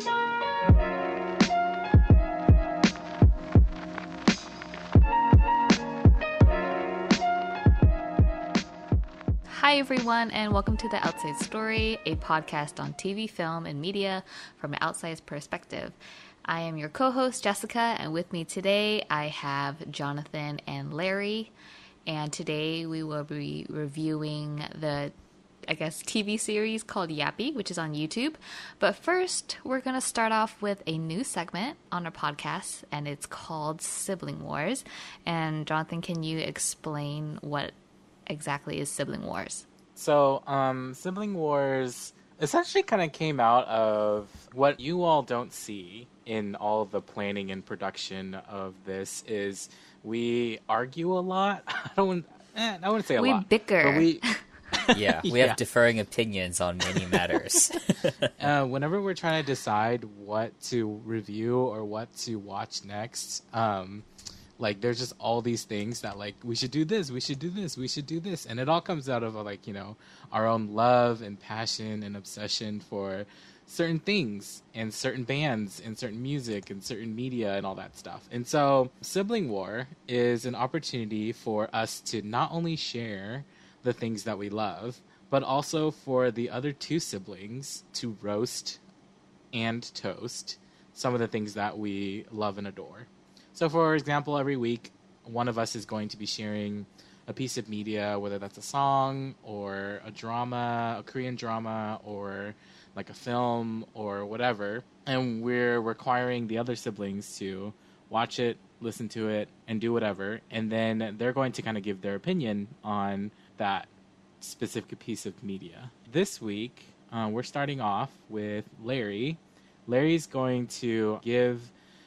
Hi, everyone, and welcome to The Outside Story, a podcast on TV, film, and media from an outside perspective. I am your co host, Jessica, and with me today I have Jonathan and Larry. And today we will be reviewing the, I guess, TV series called Yappie, which is on YouTube. But first, we're going to start off with a new segment on our podcast, and it's called Sibling Wars. And Jonathan, can you explain what exactly is Sibling Wars? So, um, Sibling Wars essentially kind of came out of what you all don't see in all the planning and production of this is we argue a lot. I don't. Eh, I wouldn't say a we lot. bicker. But we, Yeah, we Yeah. have differing opinions on many matters. uh, whenever we're trying to decide what to review or what to watch next, um, like there's just all these things that like we should do this, we should do this, we should do this, and it all comes out of like you know our own love and passion and obsession for certain things and certain bands and certain music and certain media and all that stuff. And so, Sibling War is an opportunity for us to not only share the things that we love, but also for the other two siblings to roast and toast some of the things that we love and adore. So, for example, every week, one of us is going to be sharing a piece of media, whether that's a song or a drama, a Korean drama, or like a film or whatever. And we're requiring the other siblings to watch it, listen to it, and do whatever. And then they're going to kind of give their opinion on that specific piece of media. This week, uh, we're starting off with Larry. Larry's going to give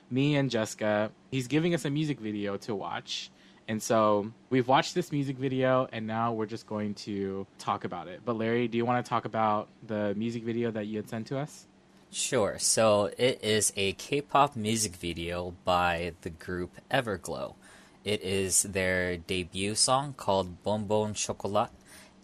me and Jessica, he's giving us a music video to watch. And so we've watched this music video and now we're just going to talk about it. But Larry, do you want to talk about the music video that you had sent to us? sure. So it is a K-pop music video by the group Everglow. It is their debut song called Bon Bon Chocolat,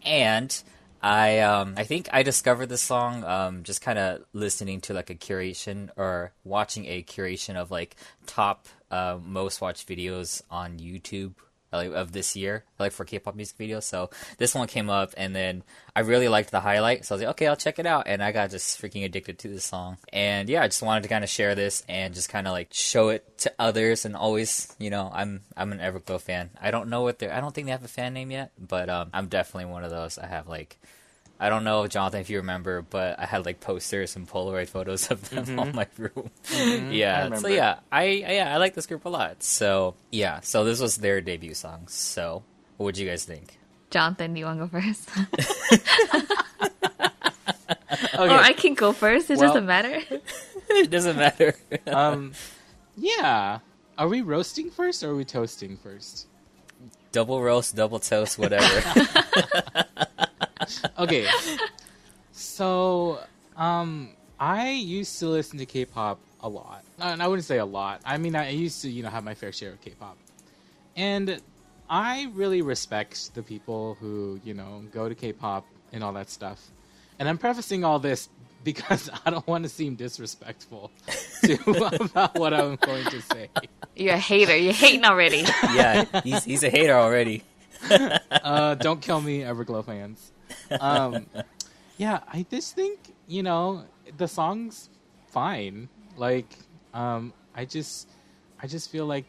and I um I think I discovered this song um just kind of listening to like a curation or watching a curation of like top uh, most watched videos on YouTube like of this year like for K-pop music videos. So this one came up and then I really liked the highlight. So I was like, okay, I'll check it out. And I got just freaking addicted to this song. And yeah, I just wanted to kind of share this and just kind of like show it to others. And always, you know, I'm I'm an Everglow fan. I don't know what they are I don't think they have a fan name yet, but um, I'm definitely one of those. I have like. I don't know, Jonathan, if you remember, but I had like posters and Polaroid photos of them on my room. I yeah, so remember. yeah, I yeah I like this group a lot. So yeah, so this was their debut song. So what would you guys think? Jonathan, do you want to go first? Okay. Or I can go first. It Well- doesn't matter. it doesn't matter. um, yeah. Are we roasting first or are we toasting first? double roast, double toast, whatever. okay. So, um, I used to listen to K-pop a lot, Uh, and I wouldn't say a lot. I mean, I used to, you know, have my fair share of K-pop, and I really respect the people who, you know, go to K-pop and all that stuff. And I'm prefacing all this because I don't want to seem disrespectful to about what I'm going to say. You're a hater. You're hating already. yeah, he's he's a hater already. uh, don't kill me, Everglow fans. Um, yeah, I just think you know the song's fine. Like, um, I just, I just feel like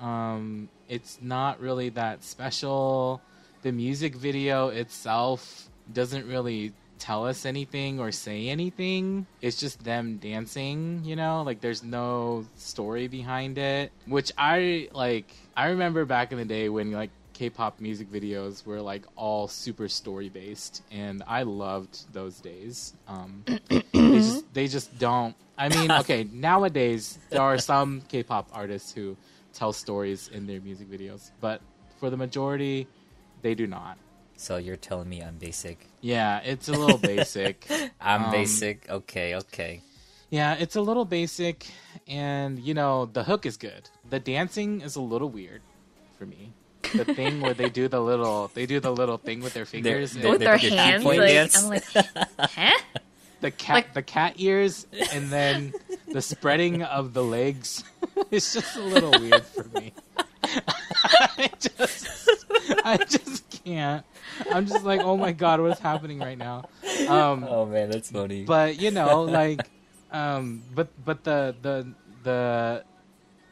um, it's not really that special. The music video itself doesn't really tell us anything or say anything. It's just them dancing, you know? Like there's no story behind it, which I like I remember back in the day when like K-pop music videos were like all super story based and I loved those days. Um they just they just don't I mean, okay, nowadays there are some K-pop artists who tell stories in their music videos, but for the majority they do not. So you're telling me I'm basic? Yeah, it's a little basic. I'm Um, basic. Okay, okay. Yeah, it's a little basic, and you know the hook is good. The dancing is a little weird for me. The thing where they do the little, they do the little thing with their fingers. and With their hands, like dance. I'm like, huh? the cat, like- the cat ears, and then the spreading of the legs is just a little weird for me. I just, I just can't. I'm just like, oh my god, what is happening right now? Um, Oh man, that's funny. but you know, like, um, but but the the the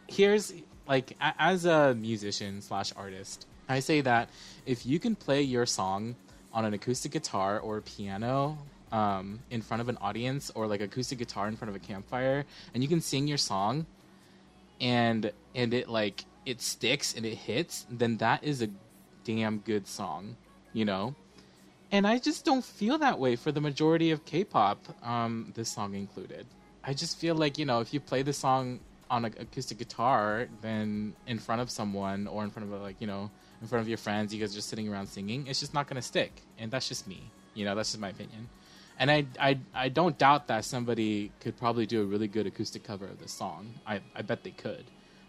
here's like a- as a musician slash artist, I say that if you can play your song on an acoustic guitar or piano um, in front of an audience or like acoustic guitar in front of a campfire, and you can sing your song, and and it like it sticks and it hits, then that is a damn good song, you know. And I just don't feel that way for the majority of K-pop, um, this song included. I just feel like you know if you play the song on an acoustic guitar, than in front of someone or in front of like you know in front of your friends, you guys are just sitting around singing. It's just not gonna stick, and that's just me. You know, that's just my opinion. And I, I, I don't doubt that somebody could probably do a really good acoustic cover of this song. I, I bet they could.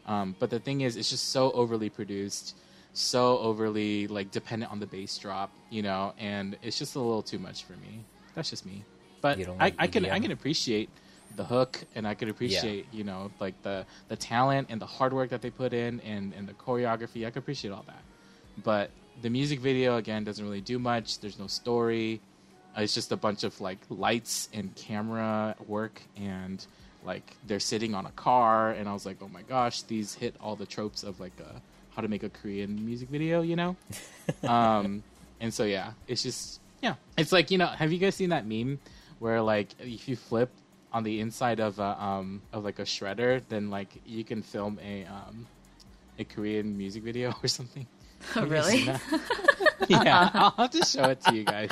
Um, but the thing is, it's just so overly produced, so overly like dependent on the bass drop, you know, and it's just a little too much for me. That's just me. But I, like I can I can appreciate the hook, and I could appreciate you know like the the talent and the hard work that they put in, and and the choreography. I could appreciate all that. But the music video again doesn't really do much. There's no story. Uh, It's just a bunch of like lights and camera work and like they're sitting on a car and I was like, "Oh my gosh, these hit all the tropes of like a, how to make a Korean music video, you know?" um and so yeah, it's just yeah. It's like, you know, have you guys seen that meme where like if you flip on the inside of a um of like a shredder, then like you can film a um a Korean music video or something? Oh, Have really? seen that? yeah, I'll have to show it to you guys.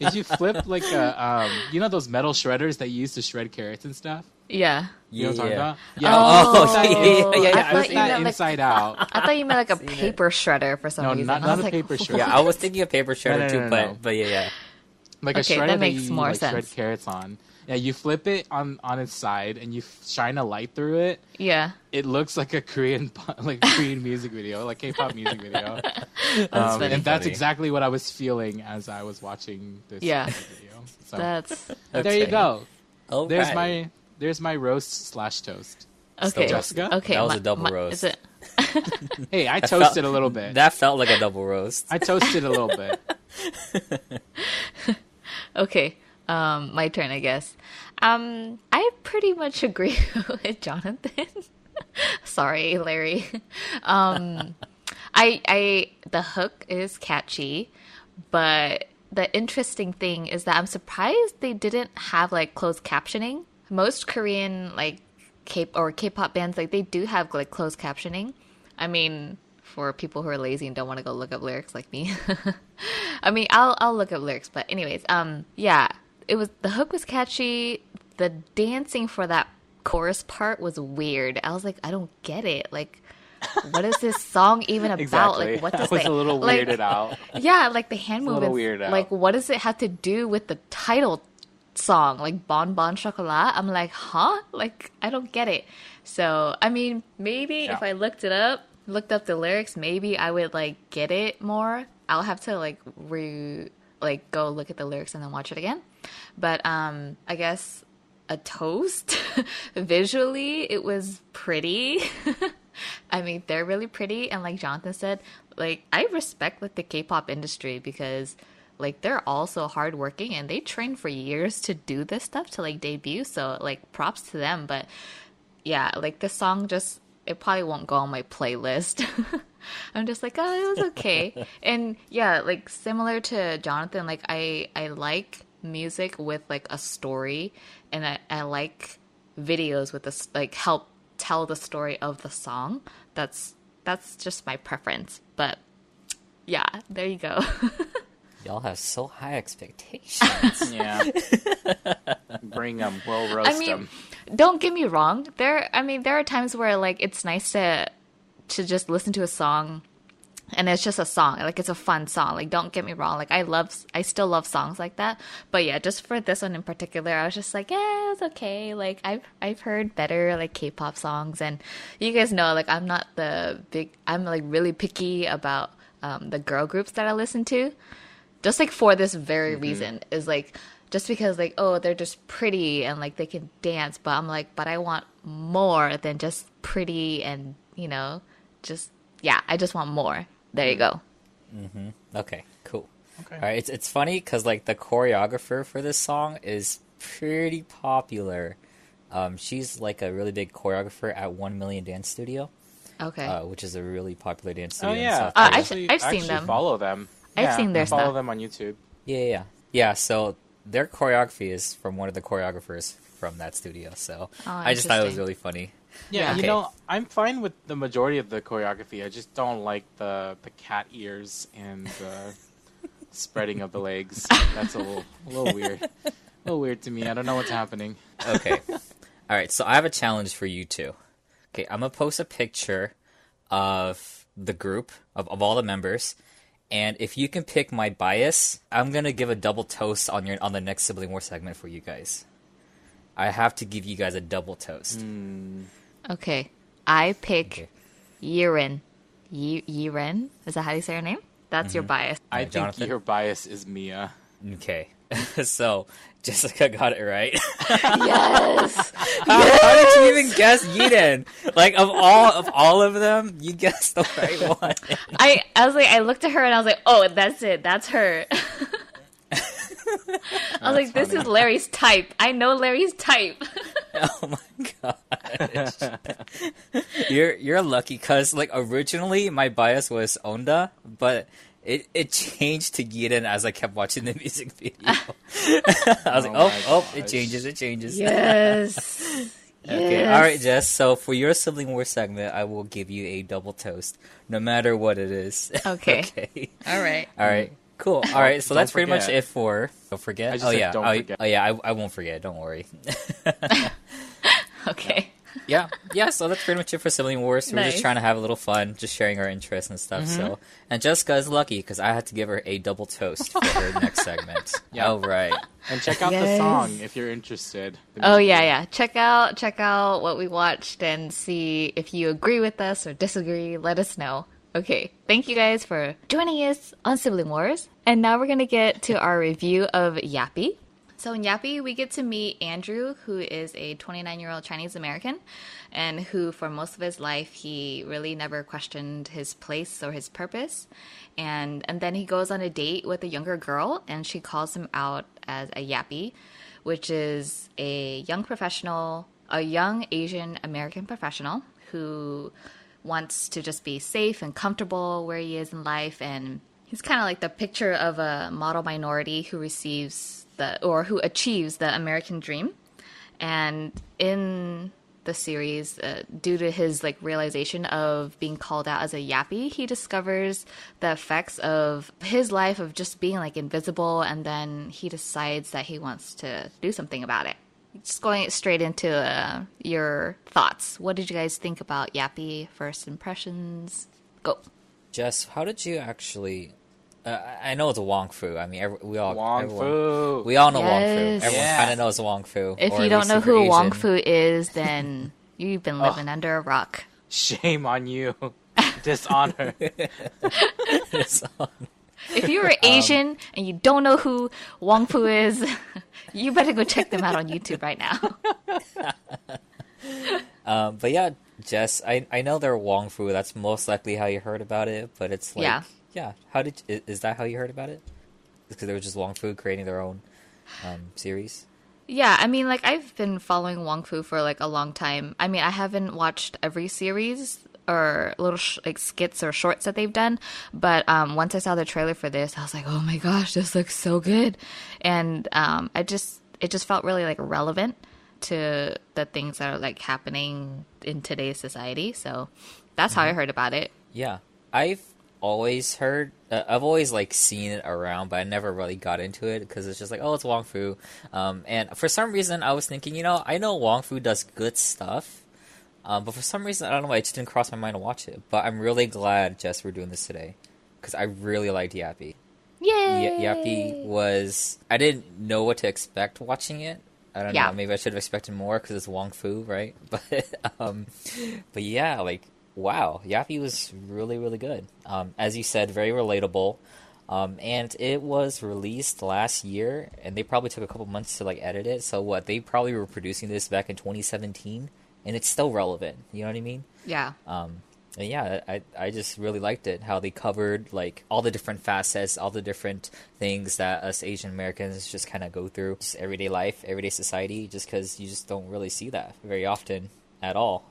If you flip like a, um, you know those metal shredders that you use to shred carrots and stuff. Yeah. You know what I'm talking Yeah. about? Oh, yeah, yeah, yeah, yeah. I flip thought you that meant like inside out. I thought you meant like a Seen it. paper shredder for some No, reason. not- I not was a like, paper shredder. Yeah, I was thinking of paper shredder no, too, no, but no. but yeah, yeah. Like a Okay, shredder that makes you, more like, shred carrots on. Yeah, you flip it on on its side and you shine a light through it. Yeah. It looks like a Korean like Korean music video, like K-pop music video. That's Um, funny. and that's Funny. exactly what I was feeling as I was watching this Yeah. video. So That's there you go. Oh, There's my there's my roast slash toast. okay. Jessica? Okay. That was my- a double my- roast. Is it? Hey, I felt- toasted a little bit. That felt like a double roast. I toasted a little bit. Okay. Um, my turn, I guess. Um, I pretty much agree with Jonathan. Sorry, Larry. Um, I, I, the hook is catchy, but the interesting thing is that I'm surprised they didn't have like closed captioning. Most Korean like K or K-pop bands like they do have like closed captioning. I mean, for people who are lazy and don't want to go look up lyrics like me. I mean, I'll I'll look up lyrics, but anyways, um, yeah, it was the hook was catchy. The dancing for that chorus part was weird. I was like, I don't get it. Like, what is this song even about? Like, what does I was the- a little like, weirded out. yeah, like the hand a little movements. weird out. Like, what does it have to do with the title song, like Bon Bon Chocolat? I'm like, huh? Like, I don't get it. So, I mean, maybe if I looked it up, looked up the lyrics, maybe I would like get it more. I'll have to like re like go look at the lyrics and then watch it again. But um, I guess a toast. Visually, it was pretty. I mean, they're really pretty, and like Jonathan said, like I respect like the K-pop industry because like they're also hardworking and they train for years to do this stuff to like debut. So like props to them. But yeah, like the song just it probably won't go on my playlist. I'm just like, oh, it was okay. and yeah, like similar to Jonathan, like I I like music with like a story, and I I like videos with this like help tell the story of the song. That's that's just my preference. But yeah, there you go. Y'all have so high expectations. Yeah. Bring them. We'll roast I mean, them. don't get me wrong. There, I mean, there are times where like it's nice to to just listen to a song, and it's just a song. Like it's a fun song. Like don't get me wrong. Like I love, I still love songs like that. But yeah, just for this one in particular, I was just like, yeah, it's okay. Like I've I've heard better like K-pop songs, and you guys know like I'm not the big. I'm like really picky about um, the girl groups that I listen to just like for this very reason is like just because like oh they're just pretty and like they can dance but i'm like but i want more than just pretty and you know just yeah i just want more there you go Okay, cool. Okay. All right, it's it's funny because like the choreographer for this song is pretty popular. Um, she's like a really big choreographer at One Million Dance Studio, okay uh, which is a really popular dance Oh studio. in yeah, South Uh, I've- Actually- I've seen them. Follow them. I've Yeah, seen their follow stuff. them on YouTube. Yeah, yeah, yeah. Yeah, So their choreography is from one of the choreographers from that studio. So Oh, I just thought it was really funny. Yeah, you know, I'm fine with the majority of the choreography. I just don't like the the cat ears and the spreading of the legs. That's a little a little weird. A little weird to me. I don't know what's happening. Okay. All right. So I have a challenge for you two. Okay, I'm gonna post a picture of the group of, of all the members, and if you can pick my bias, I'm gonna give a double toast on your on the next sibling war segment for you guys. I have to give you guys a double toast. Hmm. Okay i pick Okay. yiren Yi- yiren is that how you say her name that's your mm-hmm. bias I think Jonathan? your bias is Mia. Okay. so Jessica got it right. yes How did you even guess Yiren? Like of all of all of them, you guessed the right one. I I was like I looked at her and I was like, oh, that's it, that's her. I was like, this is Larry's type. I know Larry's type. Oh my god. you're you're lucky because like originally my bias was Onda, but it, it changed to Yiren as I kept watching the music video. I was Oh like, oh, oh, oh it changes, it changes. yes. Okay, Yes. all right, Jess. So for your sibling war segment, I will give you a double toast, no matter what it is. Okay. okay. All right. All right. Cool. All right. So Don't that's pretty much it for. Don't forget. I just oh said yeah. don't oh, forget. oh yeah. I, I won't forget. Don't worry. Okay. yeah. Yeah. So that's pretty much it for sibling wars. We're just trying to have a little fun, just sharing our interests and stuff. Mm-hmm. So and Jessica is lucky because I had to give her a double toast for her next segment. Yeah. All right. And check out the song if you're interested. Oh yeah, yeah. Check out check out what we watched and see if you agree with us or disagree. Let us know. Okay. Thank you guys for joining us on Sibling Wars. And now we're gonna get to our review of Yappie. So in Yappie, we get to meet Andrew, who is a 29 year old Chinese American, and who, for most of his life, he really never questioned his place or his purpose. And and then he goes on a date with a younger girl, and she calls him out as a Yappie, which is a young professional, a young Asian American professional who wants to just be safe and comfortable where he is in life. And he's kind of like the picture of a model minority who receives the or who achieves the American dream. And in the series uh, due to his like realization of being called out as a yappie he discovers the effects of his life of just being like invisible. And then he decides that he wants to do something about it just going straight into uh, your thoughts what did you guys think about yappie first impressions go Jess, how did you actually? Uh, I I know it's a Wong Fu. I mean, every, we all Wong everyone, Fu. We all know Wong Fu. Everyone Yeah. kind of knows Wong Fu. if you don't know if you're who wong fu is then you've been living under a rock Shame on you. Dishonor. Dishonor. If you're Asian and you don't know who Wong Fu is, you better go check them out on YouTube right now. Um, but yeah, Jess, I I know they're Wong Fu. That's most likely how you heard about it. But it's like, Yeah. yeah. How did is that how you heard about it? Because they were just Wong Fu creating their own um, series. Yeah, I mean, like I've been following Wong Fu for like a long time. I mean, I haven't watched every series or little sh- like skits or shorts that they've done, but um, once I saw the trailer for this, I was like, oh my gosh, this looks so good, and um, I just it just felt really like relevant to the things that are like happening in today's society. So that's how I heard about it. Yeah, I've always heard. Uh, I've always like seen it around, but I never really got into it because it's just like, oh, it's Wong Fu. Um, and for some reason, I was thinking, you know, I know Wong Fu does good stuff, um, but for some reason, I don't know, why it just didn't cross my mind to watch it. But I'm really glad, Jess, we're doing this today because I really liked Yappie. Yay! Y- Yappie was. I didn't know what to expect watching it. I don't Yeah. know. Maybe I should have expected more because it's Wong Fu, right? But um, but yeah, like wow, Yappie was really really good. Um, as you said, very relatable. Um, and it was released last year, and they probably took a couple months to like edit it. So what they probably were producing this back in 2017, and it's still relevant. You know what I mean? Yeah. Um, and yeah, I I just really liked it how they covered like all the different facets, all the different things that us Asian Americans just kind of go through, just everyday life, everyday society. Just because you just don't really see that very often at all,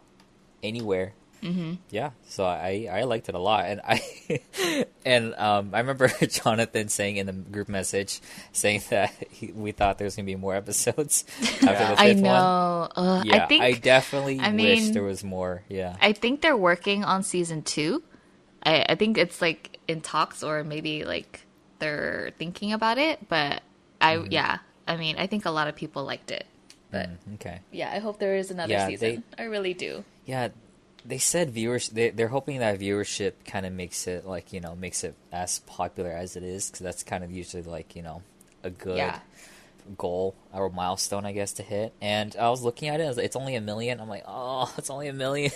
anywhere. Mm-hmm. Yeah, so I I liked it a lot, and I and um I remember Jonathan saying in the group message saying that he, we thought there was gonna be more episodes after Yeah. the fifth I one. know. Uh, Yeah, I think definitely I wish mean- there was more. Yeah. I think they're working on season two. I, I think it's like in talks or maybe like they're thinking about it. But I Mm-hmm. yeah, I mean I think a lot of people liked it. But Mm, okay. yeah, I hope there is another Yeah, season. I really do. Yeah, they said viewers they they're hoping that viewership kind of makes it like you know makes it as popular as it is because that's kind of usually like you know a good Yeah. goal or milestone I guess to hit. And I was looking at it, like, it's only a million. I'm like, oh, it's only a million.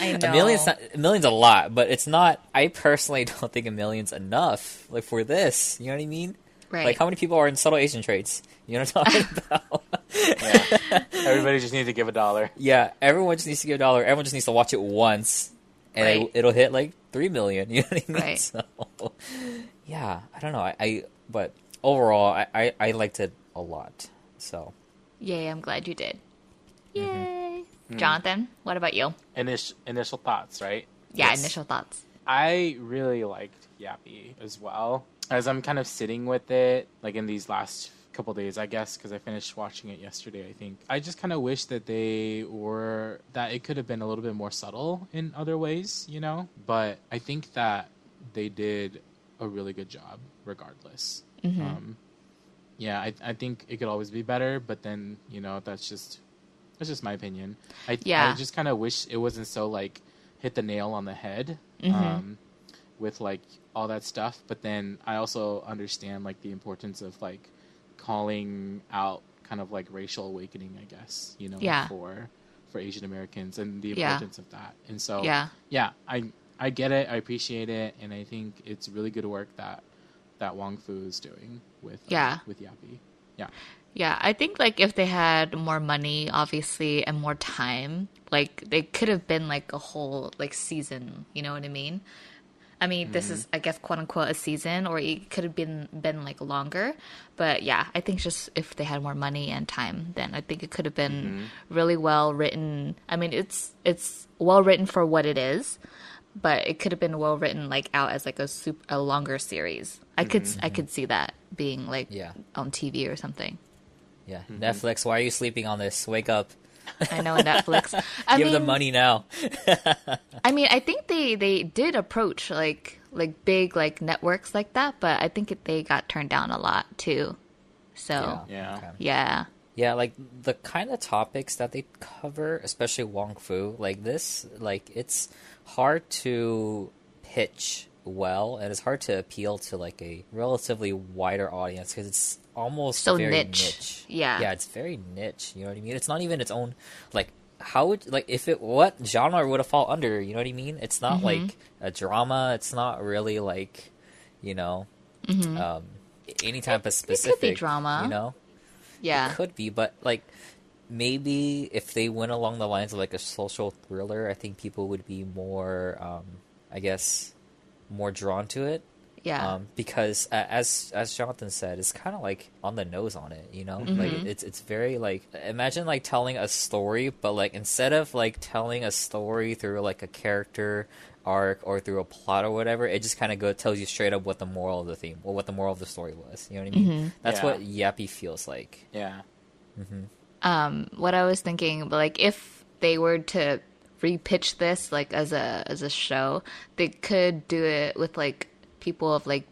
I a million's not, a million's a lot, but it's not. I personally don't think a million's enough. Like for this, you know what I mean? Right. Like how many people are in subtle Asian traits? You know what I'm talking about? Yeah. Everybody just needs to give a dollar. Yeah, everyone just needs to give a dollar. Everyone just needs to watch it once, and Right. it, will hit like three million. You know what I mean? Right. So, yeah, I don't know. I, I but overall, I, I I liked it a lot. So Yay, I'm glad you did. Mm-hmm. Yay. Mm. Jonathan, what about you? Initial initial thoughts, right? Yeah, Yes. initial thoughts. I really liked Yappy as well. As I'm kind of sitting with it, like in these last couple days, I guess, because I finished watching it yesterday. I think I just kind of wish that they were that it could have been a little bit more subtle in other ways, you know. But I think that they did a really good job, regardless. Mhm. Um, yeah, I, I think it could always be better, but then you know that's just that's just my opinion. I Yeah. I just kind of wish it wasn't so like hit the nail on the head Mhm. um, with like all that stuff. But then I also understand like the importance of like calling out kind of like racial awakening, I guess you know, Yeah. for for Asian Americans and the Yeah. importance of that. And so Yeah. yeah, I I get it, I appreciate it, and I think it's really good work that that Wong Fu is doing with uh, Yeah. with Yappie. Yeah. Yeah, I think like if they had more money, obviously, and more time, like they could have been like a whole like season. You know what I mean? I mean, this mm-hmm. is I guess quote unquote a season, or it could have been been like longer. But yeah, I think just if they had more money and time, then I think it could have been mm-hmm. really well written. I mean, it's it's well written for what it is, but it could have been well written like out as like a soup, a longer series. I could I mm-hmm. could see that being like Yeah. on TV or something. yeah, Netflix. Why are you sleeping on this? Wake up! I know Netflix. I Give mean, them money now. I mean, I think they they did approach like like big like networks like that, but I think it, they got turned down a lot too. So Yeah. Okay. yeah, Yeah, like the kind of topics that they cover, especially Wong Fu, like this, like it's hard to pitch well, and it's hard to appeal to like a relatively wider audience because it's almost So very niche. Yeah. yeah, it's very niche. You know what I mean? It's not even its own like. How would like if it what genre would it fall under? You know what I mean? It's not Mm-hmm. like a drama. It's not really like, you know, um, any type of Mm-hmm. it could be specific drama. You know, yeah, could be, but like maybe if they went along the lines of like a social thriller, I think people would be more, um, I guess, more drawn to it. yeah, Um, because uh, as as Jonathan said, it's kind of like on the nose on it, you know. Like Mm-hmm. it's it's very like imagine like telling a story, but like instead of like telling a story through like a character arc or through a plot or whatever, it just kind of go tells you straight up what the moral of the theme or what the moral of the story was. You know what I mean? Mm-hmm. That's Yeah. what Yappie feels like. Yeah. um what i was thinking but like if they were to repitch this like as a as a show they could do it with like people of like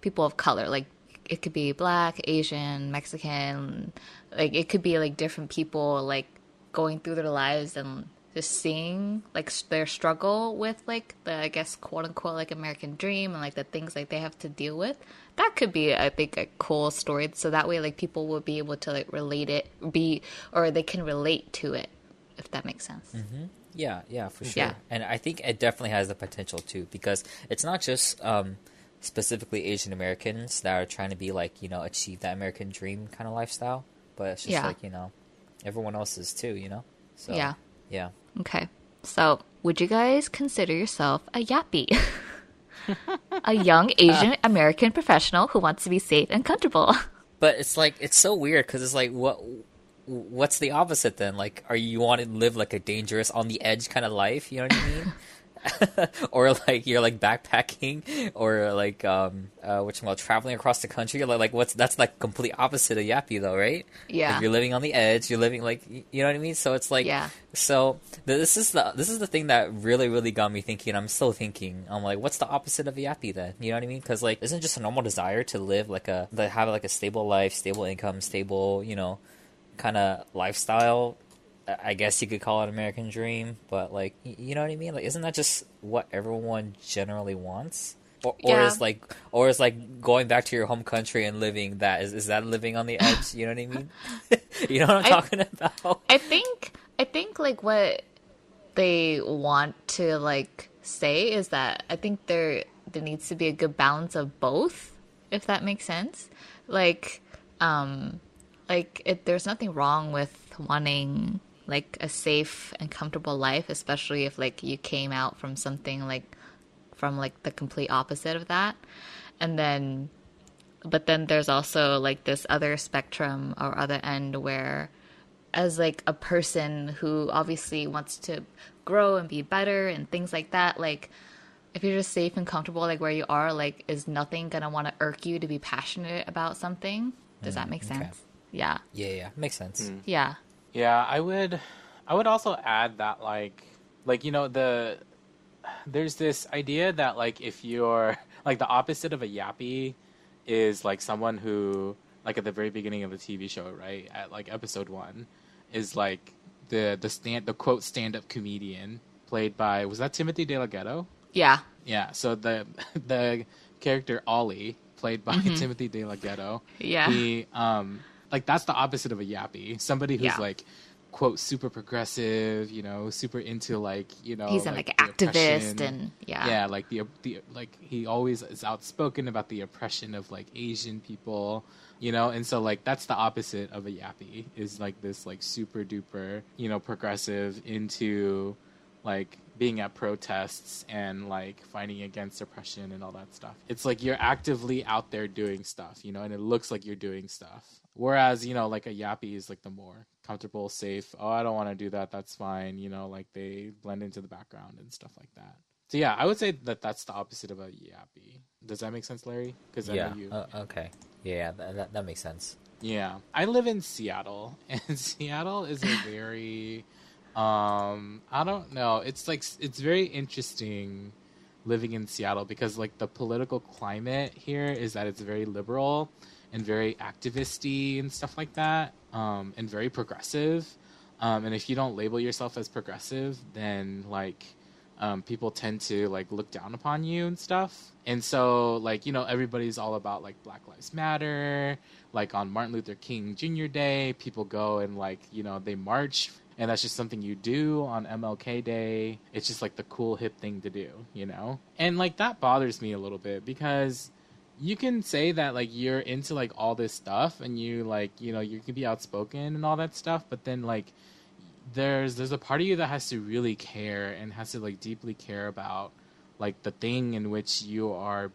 people of color. Like it could be black asian mexican like it could be like different people like going through their lives and just seeing like their struggle with like the i guess quote unquote like american dream and like the things like they have to deal with. That could be i think a cool story. So that way like people will be able to like relate it be or they can relate to it if that makes sense mm-hmm. Yeah, yeah, for sure. Yeah. And I think it definitely has the potential too, because it's not just um, specifically Asian Americans that are trying to be like you know achieve that American dream kind of lifestyle, but it's just Yeah. like you know everyone else is too, you know. So Yeah. yeah. Okay. So, would you guys consider yourself a yappie? a young Asian American professional who wants to be safe and comfortable. But it's like it's so weird because it's like what what's the opposite then? Like, are you want to live like a dangerous on the edge kind of life? You know what I mean? or like you're like backpacking or like um uh which well traveling across the country like like what's that's like complete opposite of yappie though right Yeah. Like, you're living on the edge you're living like you know what i mean so it's like Yeah. so th- this is the this is the thing that really really got me thinking i'm still thinking i'm like what's the opposite of yappie then you know what i mean because like isn't just a normal desire to live like a to have like a stable life stable income stable you know kind of lifestyle I- guess you could call it American dream, but like, you know what I mean? Like, isn't that just what everyone generally wants? Or, or Yeah. is like, or is like going back to your home country and living that is is that living on the edge? You know what I mean? you know what I'm I- talking about? I think I think like what they want to like say is that I think there there needs to be a good balance of both, if that makes sense. Like, um, like it, there's nothing wrong with wanting like a safe and comfortable life, especially if like you came out from something like from like the complete opposite of that, and then but then there's also like this other spectrum or other end where as like a person who obviously wants to grow and be better and things like that like if you're just safe and comfortable like where you are like is nothing gonna want to irk you to be passionate about something? Does that mm, make okay. Sense yeah Yeah, yeah, makes sense. yeah Yeah, I would I would also add that like like you know the there's this idea that like if you're like the opposite of a yappie is like someone who like at the very beginning of the TV show, right? At like episode 1 is like the the stand the quote stand up comedian played by was that Timothy DeLaGhetto? yeah Yeah, so the the character Ollie, played by Timothy DeLaGhetto, Mm-hmm. Yeah. he um like that's the opposite of a yappie. Somebody who's Yeah. like quote super progressive, you know, super into like you know he's an like activist and yeah yeah, like the the like he always is outspoken about the oppression of like Asian people, you know, and so like that's the opposite of a yappie is like this like super duper, you know, progressive into like being at protests and like fighting against oppression and all that stuff. It's like you're actively out there doing stuff, you know, and it looks like you're doing stuff. Whereas, you know, like a yappie is like the more comfortable, safe. Oh, I don't want to do that. That's fine. You know, like they blend into the background and stuff like that. So yeah, I would say that that's the opposite of a yappie. Does that make sense, Larry? Because Yeah. you. Uh, okay. Yeah, that, that that makes sense. Yeah, I live in Seattle, and Seattle is a very, um, I don't know. It's like it's very interesting living in Seattle because like the political climate here is that it's very liberal and very activisty and stuff like that, um, and very progressive. Um, and if you don't label yourself as progressive, then like um, people tend to like look down upon you and stuff. And so like you know everybody's all about like Black Lives Matter. Like on Martin Luther King Jr. Day, people go and like you know they march, and that's just something you do on MLK Day. It's just like the cool hip thing to do, you know. And like that bothers me a little bit because you can say that like you're into like all this stuff and you like you know you can be outspoken and all that stuff, but then like there's there's a part of you that has to really care and has to like deeply care about like the thing in which you are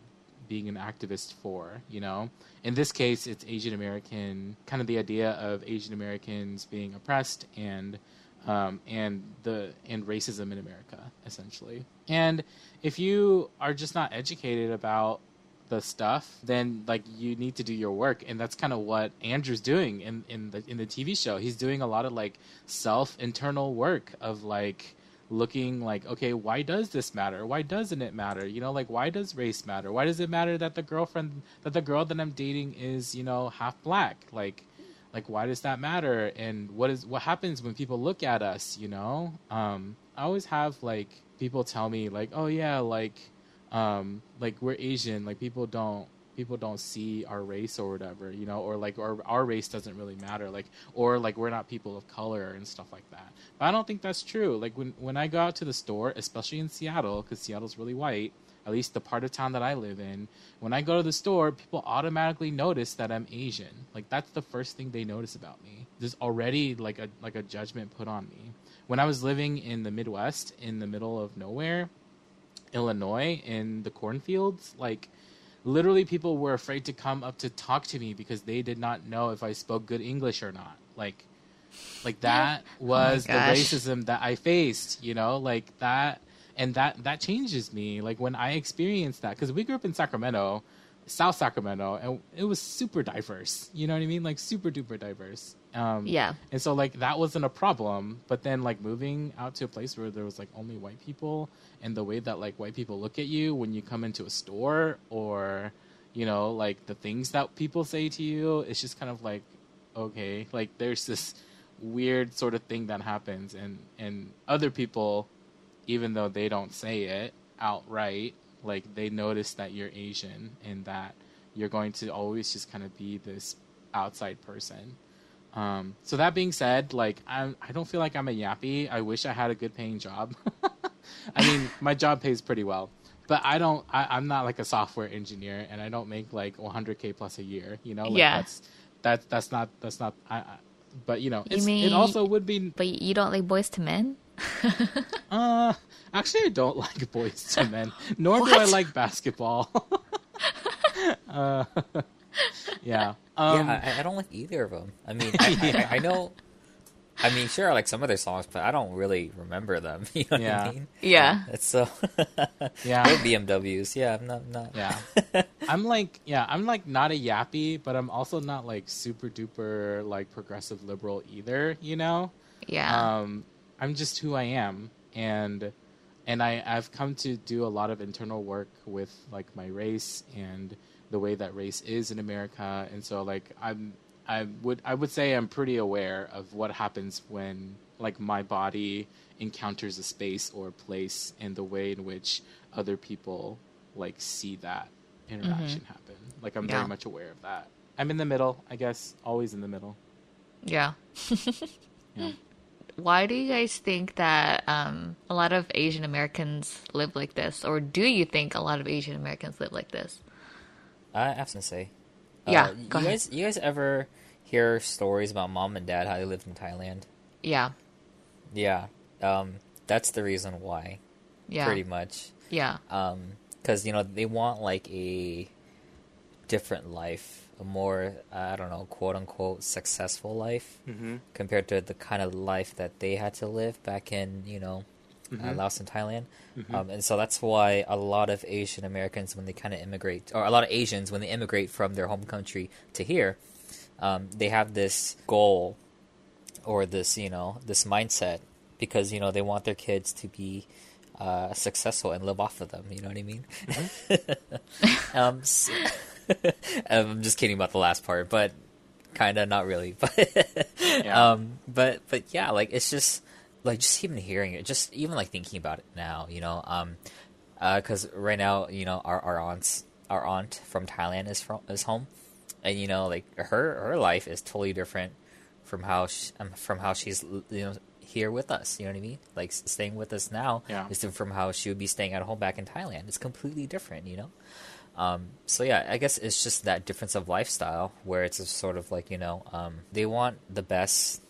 being an activist for you know? In this case it's asian american kind of the idea of asian americans being oppressed and um, and the and racism in america essentially. And if you are just not educated about the stuff, then like you need to do your work, and that's kind of what Andrew's doing in in the in the TV show. He's doing a lot of like self internal work of like looking like okay why does this matter? Why doesn't it matter? You know like why does race matter? Why does it matter that the girlfriend that the girl that i'm dating is you know half black? Like like why does that matter? And what is what happens when people look at us you know? Um i always have like people tell me like oh yeah like um like we're asian like people don't people don't see our race or whatever, you know, or like our our race doesn't really matter, like or like we're not people of color and stuff like that. But I don't think that's true. Like when when I go out to the store, especially in Seattle, because Seattle's really white, at least the part of town that I live in, when I go to the store, people automatically notice that I'm Asian. Like that's the first thing they notice about me. There's already like a like a judgment put on me. When I was living in the Midwest, in the middle of nowhere, Illinois, in the cornfields, like literally people were afraid to come up to talk to me because they did not know if I spoke good English or not. Like like that oh was the racism that I faced, you know, like that and that that changes me like when I experienced that cuz we grew up in Sacramento, South Sacramento, and it was super diverse. You know what I mean? Like super duper diverse. Um Yeah. and so like that wasn't a problem, but then like moving out to a place where there was like only white people and the way that like white people look at you when you come into a store or you know like the things that people say to you, it's just kind of like okay, like there's this weird sort of thing that happens and and other people even though they don't say it outright, like they notice that you're Asian and that you're going to always just kind of be this outside person. Um, so that being said, like I I don't feel like I'm a yappie. I wish I had a good paying job. I mean, my job pays pretty well, but I don't. I, I'm not like a software engineer, and I don't make like 100k plus a year. You know, like Yeah. that's that's that's not that's not. I, I but you know, You mean- it also would be. But you don't like Boyz II Men? Uh, actually, I don't like Boyz II Men, nor do I like basketball. uh, yeah. Um, yeah, I, I don't like either of them. I mean, I, Yeah. I, I know. I mean, sure, I like some of their songs, but I don't really remember them. You know what Yeah. I mean? Yeah. It's so. Yeah. Or BMWs. Yeah, I'm not. not Yeah. I'm like, yeah, I'm like not a yappie, but I'm also not like super duper like progressive liberal either, you know? Yeah. Um, I'm just who I am. And, and I, I've come to do a lot of internal work with like my race and the way that race is in America. And so like, I'm, I would, I would say I'm pretty aware of what happens when like my body encounters a space or a place and the way in which other people like see that interaction happen. Like I'm Yeah. very much aware of that. I'm in the middle, I guess, always in the middle. yeah. Yeah. Why do you guys think that um, a lot of Asian Americans live like this? Or do you think a lot of Asian Americans live like this? I have to say. Yeah, Uh, go you ahead. guys, you guys ever hear stories about mom and dad how they lived in Thailand? Yeah. Yeah. Um, that's the reason why. Yeah. Pretty much. Yeah. Um, because you know they want like a different life, a more I don't know, quote unquote successful life Mm-hmm. compared to the kind of life that they had to live back in you know uh, Mhm. Laos and Thailand. Mhm. Um, and so that's why a lot of Asian Americans, when they kind of immigrate, or a lot of Asians, when they immigrate from their home country to here, um, they have this goal or this, you know, this mindset because, you know, they want their kids to be uh, successful and live off of them. You know what I mean? um, s- I'm just kidding about the last part, but kind of not really. But Yeah. um, but but yeah, like it's just like just even hearing it, just even like thinking about it now, you know, um, because right now, you know, our our aunts, our aunt from Thailand is from is home, and you know, like her her life is totally different from how she, um, from how she's you know here with us. You know what I mean? Like staying with us now Yeah. is different from how she would be staying at home back in Thailand. It's completely different, you know. Um, so yeah, I guess it's just that difference of lifestyle where it's sort of like you know um, they want the best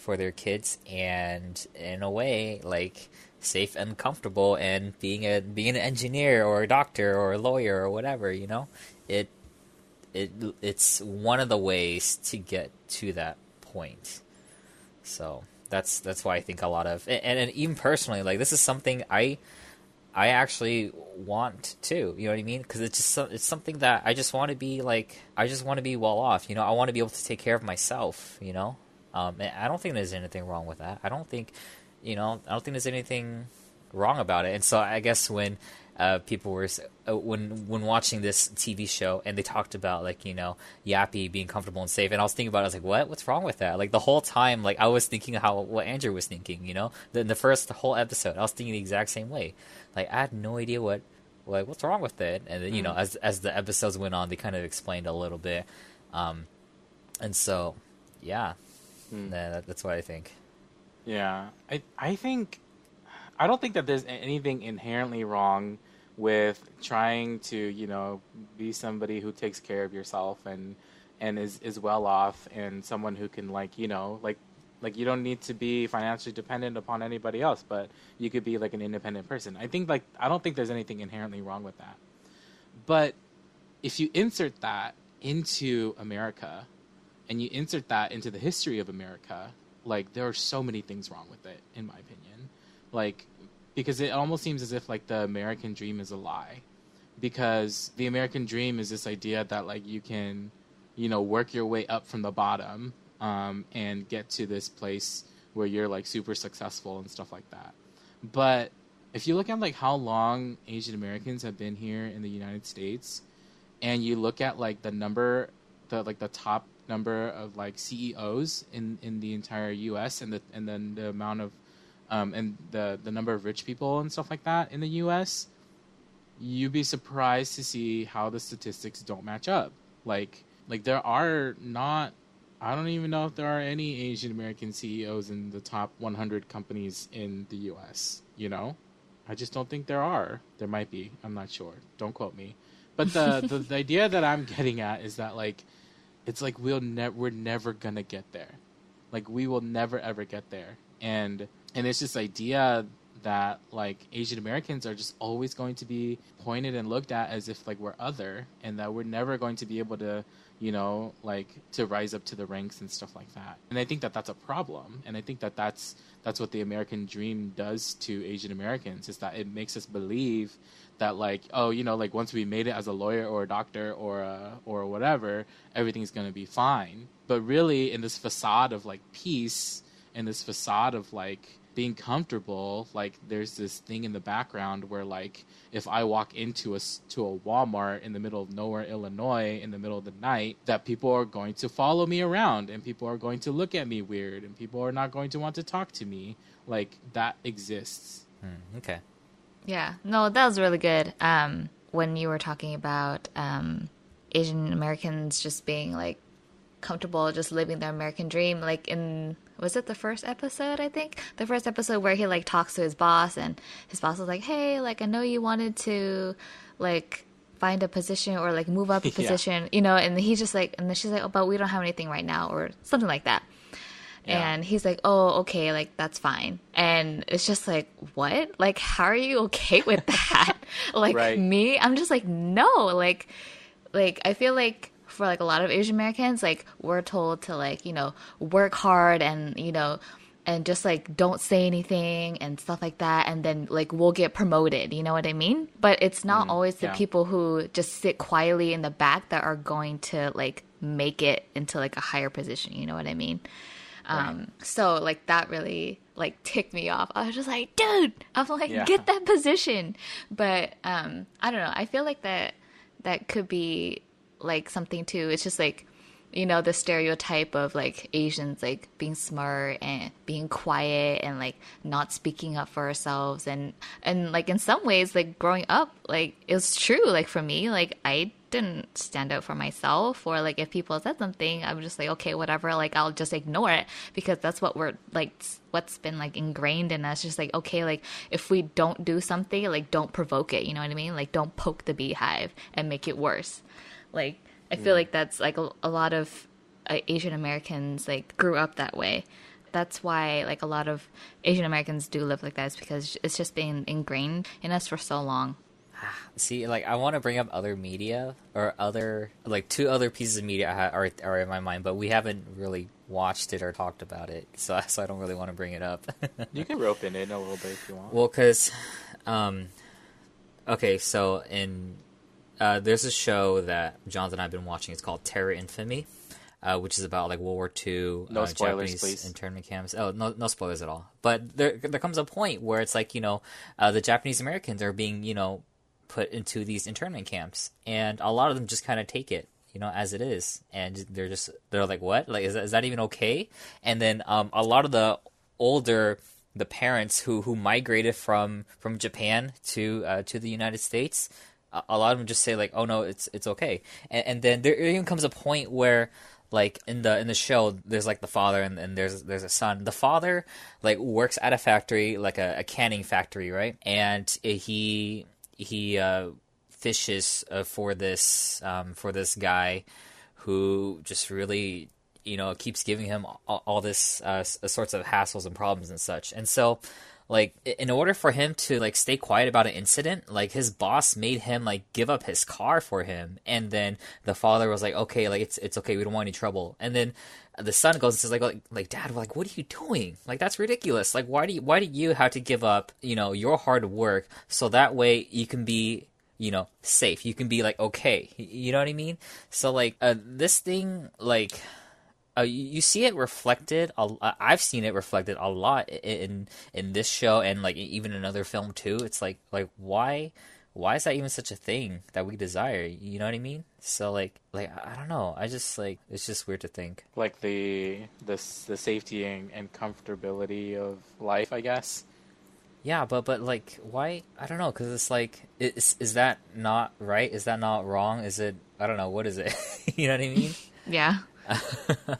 for their kids and in a way like safe and comfortable and being a being an engineer or a doctor or a lawyer or whatever you know it it it's one of the ways to get to that point so that's that's why I think a lot of and, and even personally like this is something I I actually want to. You know what I mean? Because it's just so, it's something that I just want to be like. I just want to be well off. You know, I want to be able to take care of myself. You know, um, and I don't think there's anything wrong with that. I don't think, you know, I don't think there's anything wrong about it. And so I guess when uh, people were uh, when when watching this TV show and they talked about like you know Yappie being comfortable and safe, and I was thinking about it, I was like, what? What's wrong with that? Like the whole time, like I was thinking how what Andrew was thinking. You know, the, the first whole episode, I was thinking the exact same way. Like I had no idea what like what's wrong with it? And then you know, as as the episodes went on, they kind of explained a little bit, um, and so yeah, Hmm. Nah, that, that's what I think. Yeah, I I think I don't think that there's anything inherently wrong with trying to you know be somebody who takes care of yourself and and is is well off and someone who can like you know like like you don't need to be financially dependent upon anybody else but you could be like an independent person. I think like i don't think there's anything inherently wrong with that. But if you insert that into america and you insert that into the history of america like there are so many things wrong with it in my opinion. Like because it almost seems as if like the american dream is a lie. Because the american dream is this idea that like you can you know work your way up from the bottom um, and get to this place where you're like super successful and stuff like that. But if you look at like how long asian americans have been here in the united states and you look at like the number the like the top number of like CEOs in in the entire US and the and then the amount of um, and the the number of rich people and stuff like that in the US you'd be surprised to see how the statistics don't match up like like there are not I don't even know if there are any Asian American CEOs in the top 100 companies in the US, you know? I just don't think there are. There might be. I'm not sure. Don't quote me. But the, the, the idea that I'm getting at is that like it's like we'll never we're never gonna get there. Like we will never ever get there. And and it's this idea that like Asian Americans are just always going to be pointed and looked at as if like we're other and that we're never going to be able to you know like to rise up to the ranks and stuff like that and i think that that's a problem and i think that that's that's what the american dream does to asian americans is that it makes us believe that like oh you know like once we made it as a lawyer or a doctor or a, or whatever everything's going to be fine. But really in this facade of like peace in this facade of like being comfortable like there's this thing in the background where like if i walk into a to a walmart in the middle of nowhere illinois in the middle of the night that people are going to follow me around and people are going to look at me weird and people are not going to want to talk to me. Like that exists. Hmm, okay. Yeah, no, that was really good. Um, when you were talking about um, Asian Americans just being like comfortable, just living their American dream, like in was it the first episode? I think the first episode where he like talks to his boss, and his boss was like, "Hey, like I know you wanted to like." find a position or like move up a Yeah. position you know and he's just like and then she's like oh but we don't have anything right now or something like that Yeah. and he's like, "Oh, okay, like that's fine." And it's just like, "What? Like how are you okay with that?" like Right. me, I'm just like, "No." Like like I feel like for like a lot of Asian Americans, like we're told to like, you know, work hard and, you know, and just like don't say anything and stuff like that and then like we'll get promoted, you know what I mean? But it's not mm, always the yeah. people who just sit quietly in the back that are going to like make it into like a higher position, you know what I mean? Um, so like that really like ticked me off. I was just like, dude, I'm like, Yeah. get that position. But um, I don't know. I feel like that that could be like something too. It's just like you know the stereotype of like Asians like being smart and being quiet and like not speaking up for ourselves and and like in some ways like growing up like it was true like for me like I didn't stand up for myself or like if people said something I'm just like okay whatever like I'll just ignore it because that's what we're like what's been like ingrained in us just like okay like if we don't do something like don't provoke it you know what I mean like don't poke the beehive and make it worse like I feel like that's like a, a lot of uh, Asian Americans like grew up that way. That's why like a lot of Asian Americans do live like that is because it's just been ingrained in us for so long. See, like I want to bring up other media or other like two other pieces of media ha- are are in my mind, but we haven't really watched it or talked about it, so so I don't really want to bring it up. you can rope in it a little bit if you want well, because, um, okay, so in uh, there's a show that Jonathan and I've been watching. It's called Terror Infamy. Uh, which is about like World War II No uh, spoilers, Japanese please. internment camps. Oh, no, no spoilers at all. But there, there comes a point where it's like you know, uh, the Japanese Americans are being you know put into these internment camps, and a lot of them just kind of take it, you know, as it is, and they're just they're like, what? Like, is that, is that even okay? And then um, a lot of the older the parents who who migrated from from Japan to uh, to the United States. A, lot of them just say like, "Oh no, it's it's okay," and, and then there even comes a point where like in the in the show there's like the father and, and there's there's a son the father like works at a factory like a, a canning factory right and he he uh, fishes uh, for this um, for this guy who just really you know keeps giving him all, all this uh, sorts of hassles and problems and such. And so like in order for him to like stay quiet about an incident like his boss made him like give up his car for him. And then the father was like okay like it's it's okay. We don't want any trouble. And then the son goes and says like, like dad like what are you doing like that's ridiculous like why do you why do you have to give up you know your hard work so that way you can be you know safe you can be like okay you know what i mean so like uh, this thing like uh, you see it reflected. I've seen it reflected a lot in in this show and like even another film too. It's like like why why is that even such a thing that we desire? You know what I mean? So like like I don't know. I just like it's just weird to think. Like the the the safety and, and comfortability of life, I guess. Yeah, but but like why? I don't know because it's like is is that not right? Is that not wrong? Is it? I don't know. What is it? you know what I mean? yeah.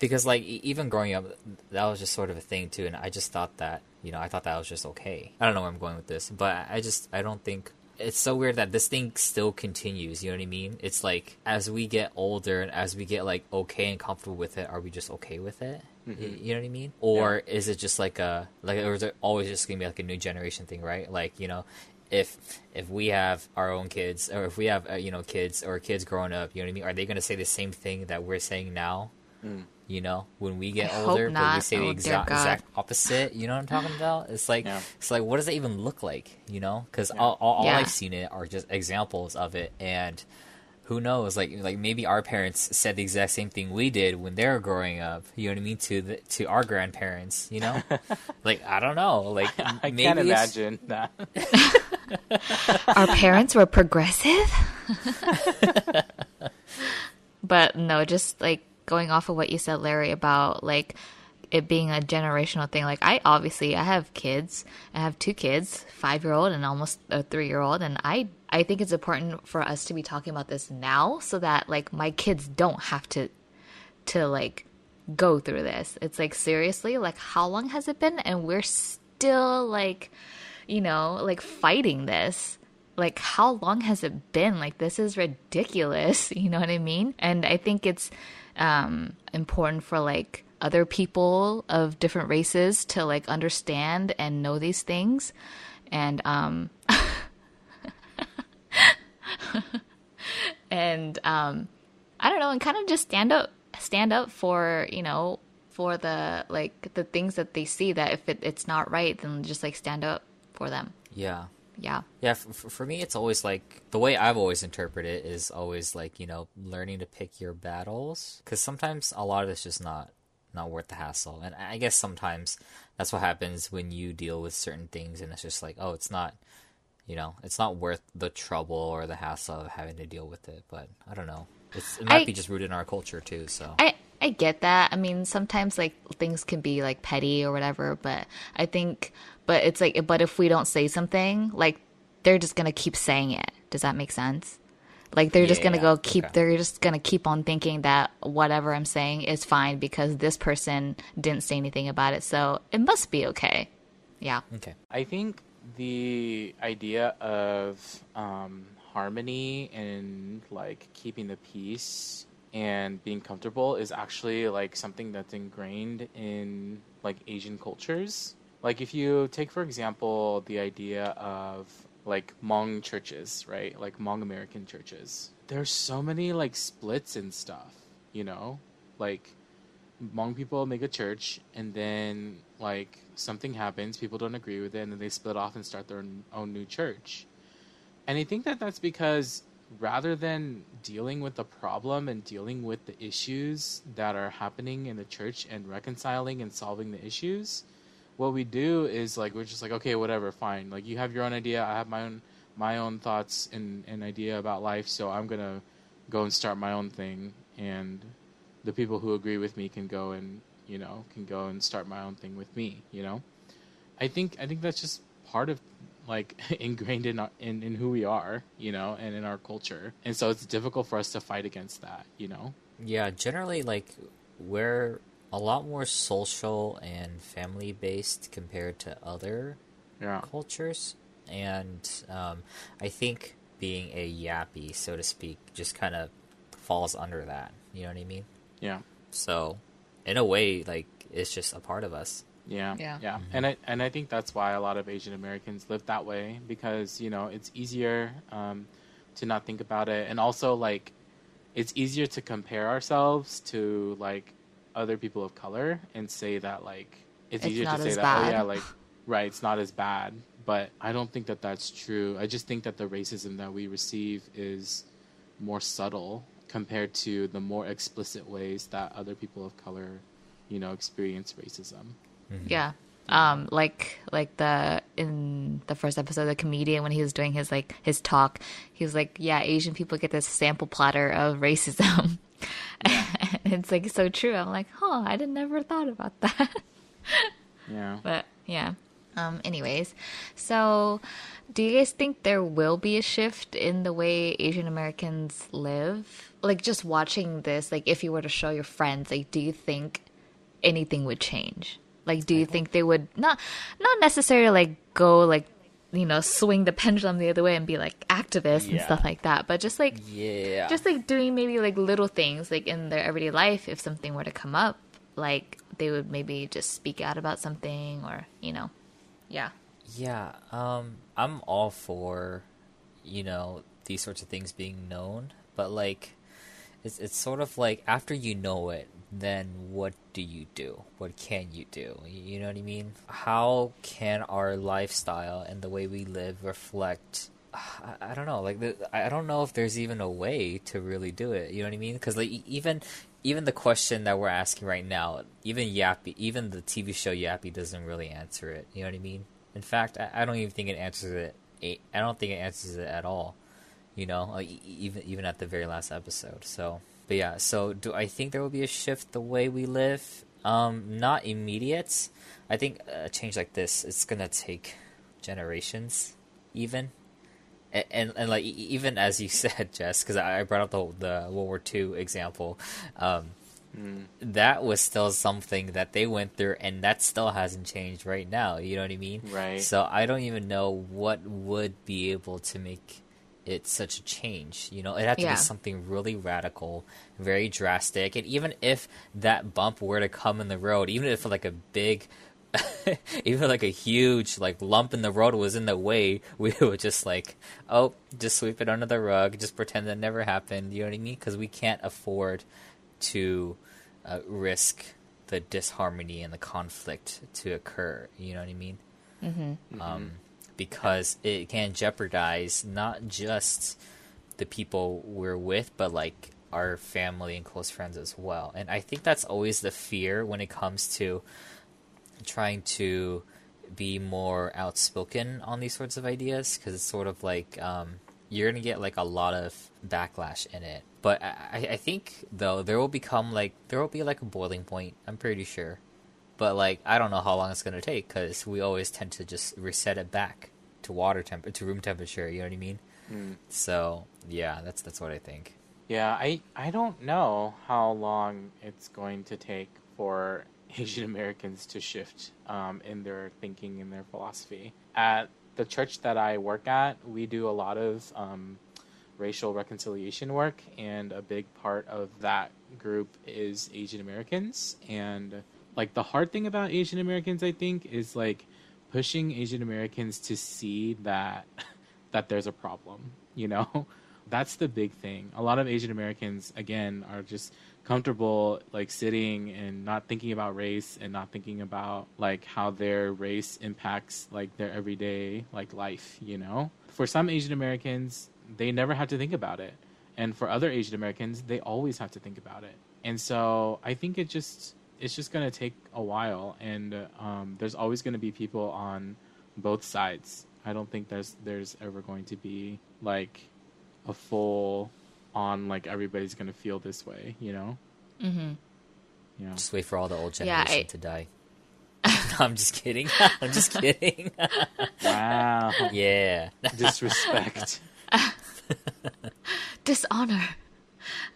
because like even growing up, that was just sort of a thing too, and I just thought that you know I thought that was just okay. I don't know where I'm going with this, but I just I don't think it's so weird that this thing still continues. You know what I mean? It's like as we get older and as we get like okay and comfortable with it, are we just okay with it? Mm-hmm. You know what I mean? Or yeah. is it just like a like or is it always just gonna be like a new generation thing, right? Like you know, if if we have our own kids or if we have uh, you know kids or kids growing up, you know what I mean? Are they going to say the same thing that we're saying now? Mm. You know, when we get I older, but we say oh, the exact, exact opposite. You know what I'm talking about? It's like yeah. it's like what does that even look like? You know, because yeah. all, all, all yeah. I've seen it are just examples of it, and who knows? Like like maybe our parents said the exact same thing we did when they were growing up. You know what I mean to the, to our grandparents. You know, like I don't know. Like I, I can't imagine that. our parents were progressive, but no, just like going off of what you said, Larry, about like it being a generational thing. Like I obviously I have kids. I have two kids, five year old and almost a three year old, and I I think it's important for us to be talking about this now so that like my kids don't have to to like go through this. It's like seriously, like how long has it been and we're still like you know, like fighting this. Like how long has it been? Like this is ridiculous, you know what I mean? And I think it's um important for like other people of different races to like understand and know these things and um and um, I don't know, and kind of just stand up, stand up for you know for the like the things that they see that if it, it's not right, then just like stand up for them. Yeah. Yeah. Yeah. For, for me, it's always like the way I've always interpreted it is always like you know learning to pick your battles because sometimes a lot of it's just not not worth the hassle, and I guess sometimes that's what happens when you deal with certain things, and it's just like oh, it's not you know, it's not worth the trouble or the hassle of having to deal with it. But I don't know. It's, it might I, be just rooted in our culture too. So I I get that. I mean, sometimes like things can be like petty or whatever, but I think, but it's like, but if we don't say something, like they're just gonna keep saying it. Does that make sense? Like they're yeah, just gonna go keep. Okay. They're just gonna keep on thinking that whatever I'm saying is fine because this person didn't say anything about it, so it must be okay. Yeah. Okay. I think the idea of um, harmony and like keeping the peace and being comfortable is actually like something that's ingrained in like Asian cultures. Like if you take for example the idea of like Hmong churches, right? Like Hmong American churches. There's so many like splits and stuff, you know? Like Hmong people make a church and then like something happens, people don't agree with it, and then they split off and start their own new church. And I think that that's because rather than dealing with the problem and dealing with the issues that are happening in the church and reconciling and solving the issues, what we do is like we're just like okay, whatever, fine. Like you have your own idea, I have my own my own thoughts and, and idea about life, so I'm gonna go and start my own thing and the people who agree with me can go and you know, can go and start my own thing with me, you know? I think I think that's just part of like ingrained in, our, in in who we are, you know, and in our culture. And so it's difficult for us to fight against that, you know. Yeah, generally like we're a lot more social and family based compared to other Yeah. cultures, and um, I think being a yappie, so to speak, just kind of falls under that. You know what I mean? Yeah. So, in a way, like it's just a part of us. Yeah, Yeah. yeah, and I and I think that's why a lot of Asian Americans live that way because you know it's easier um, to not think about it, and also like it's easier to compare ourselves to like other people of color and say that like it's, It's easier to say that bad. oh yeah like right it's not as bad, but I don't think that that's true. I just think that the racism that we receive is more subtle compared to the more explicit ways that other people of color, you know, experience racism. Yeah. Um, like like the in the first episode, the comedian when he was doing his like his talk, he was like, "Yeah, Asian people get this sample platter of racism." and it's like so true. I'm like, "Huh, I did never thought about that." Yeah. but yeah. Um, anyways, so do you guys think there will be a shift in the way Asian Americans live? Like just watching this, like if you were to show your friends, like do you think anything would change? Like do you think they would not not necessarily like go like you know, swing the pendulum the other way and be like activists and stuff like that, but just like Yeah. just like doing maybe like little things like in their everyday life if something were to come up like they would maybe just speak out about something or you know. Yeah. Yeah, um, I'm all for, you know, these sorts of things being known, but like, it's it's sort of like after you know it, then what do you do? What can you do? You know what I mean? How can our lifestyle and the way we live reflect? I, I don't know. Like, the, I don't know if there's even a way to really do it. You know what I mean? Because like, even even the question that we're asking right now, even Yappie, even the TV show Yappie doesn't really answer it. You know what I mean? In fact, I, I don't even think it answers it. I don't think it answers it at all. You know, like, even even at the very last episode. So, but yeah. So, do I think there will be a shift the way we live? Um, not immediate. I think a change like this it's gonna take generations, even. And, and, and like even as you said, Jess, because I brought up the the World War II example, um, that was still something that they went through, and that still hasn't changed right now. You know what I mean? Right. So I don't even know what would be able to make it such a change. You know, it had to Yeah. be something really radical, very drastic, and even if that bump were to come in the road, even if like a big even like a huge like lump in the road was in the way, we would just like, oh, just sweep it under the rug, just pretend that never happened. You know what I mean? Because we can't afford to uh, risk the disharmony and the conflict to occur. You know what I mean? Mm-hmm. Um, because it can jeopardize not just the people we're with, but like our family and close friends as well. And I think that's always the fear when it comes to trying to be more outspoken on these sorts of ideas because it's sort of like um, you're gonna get like a lot of backlash in it. But I, I think though there will become like there will be like a boiling point. I'm pretty sure, but like I don't know how long it's gonna take because we always tend to just reset it back to water temp to room temperature. You know what I mean? So yeah, that's that's what I think. Yeah, I I don't know how long it's going to take for Asian Americans to shift um, in their thinking and their philosophy. At the church that I work at, we do a lot of um, racial reconciliation work, and a big part of that group is Asian Americans. And like the hard thing about Asian Americans, I think, is like pushing Asian Americans to see that that there's a problem. You know, that's the big thing. A lot of Asian Americans, again, are just comfortable like sitting and not thinking about race and not thinking about like how their race impacts like their everyday like life you know for some asian americans they never have to think about it and for other asian americans they always have to think about it and so i think it just it's just going to take a while and um, there's always going to be people on both sides i don't think there's there's ever going to be like a full on like everybody's gonna feel this way, you know? mm-hmm Yeah. Just wait for all the old Yeah, generation I- to die. I'm just kidding. I'm just kidding. Wow. yeah. Disrespect. dishonor.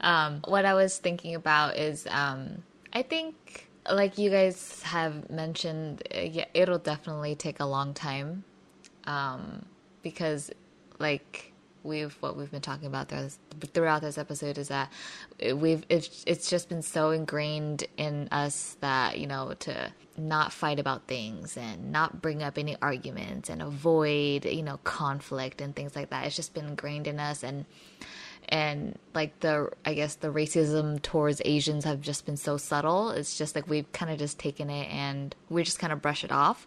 Um, what I was thinking about is, um, I think, like you guys have mentioned, uh, it'll definitely take a long time, um, because, like we've what we've been talking about throughout this, throughout this episode is that we've it's, it's just been so ingrained in us that you know to not fight about things and not bring up any arguments and avoid you know conflict and things like that. It's just been ingrained in us and and like the I guess the racism towards Asians have just been so subtle. It's just like we've kind of just taken it and we just kind of brush it off.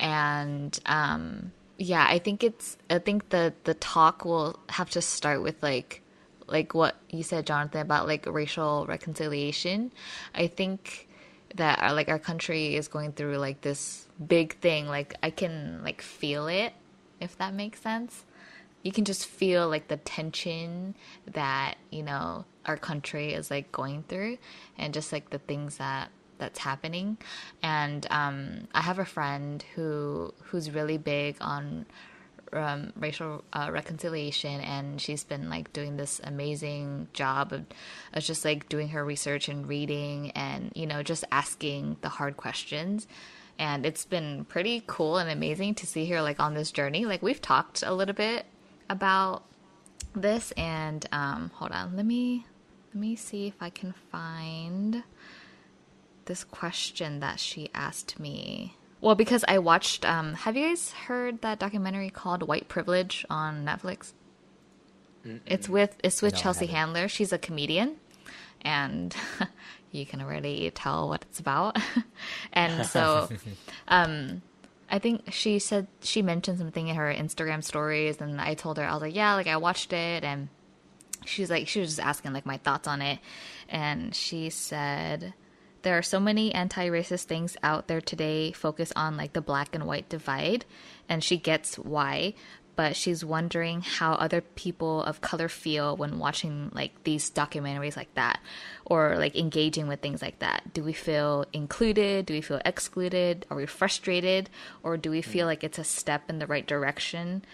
And um yeah, I think it's I think the the talk will have to start with like like what you said Jonathan about like racial reconciliation. I think that our, like our country is going through like this big thing like I can like feel it if that makes sense you can just feel like the tension that you know our country is like going through and just like the things that that's happening. And um, i have a friend who who's really big on um, racial uh, reconciliation and she's been like doing this amazing job of, of just like doing her research and reading and you know just asking the hard questions. And it's been pretty cool and amazing to see her like on this journey. Like we've talked a little bit about this and um, hold on let me let me see if i can find this question that she asked me. Well because i watched um, have you guys heard that documentary called white privilege on netflix? Mm-mm. it's with it's with No, chelsea handler. She's a comedian and you can already tell what it's about. And so um I think she said she mentioned something in her Instagram stories, and I told her I was like, yeah, like I watched it, and she's like, she was just asking like my thoughts on it, and she said there are so many anti-racist things out there today focus on like the black and white divide, and she gets why, but she's wondering how other people of color feel when watching like these documentaries like that or like engaging with things like that. Do we feel included? Do we feel excluded? Are we frustrated? Or do we feel like it's a step in the right direction?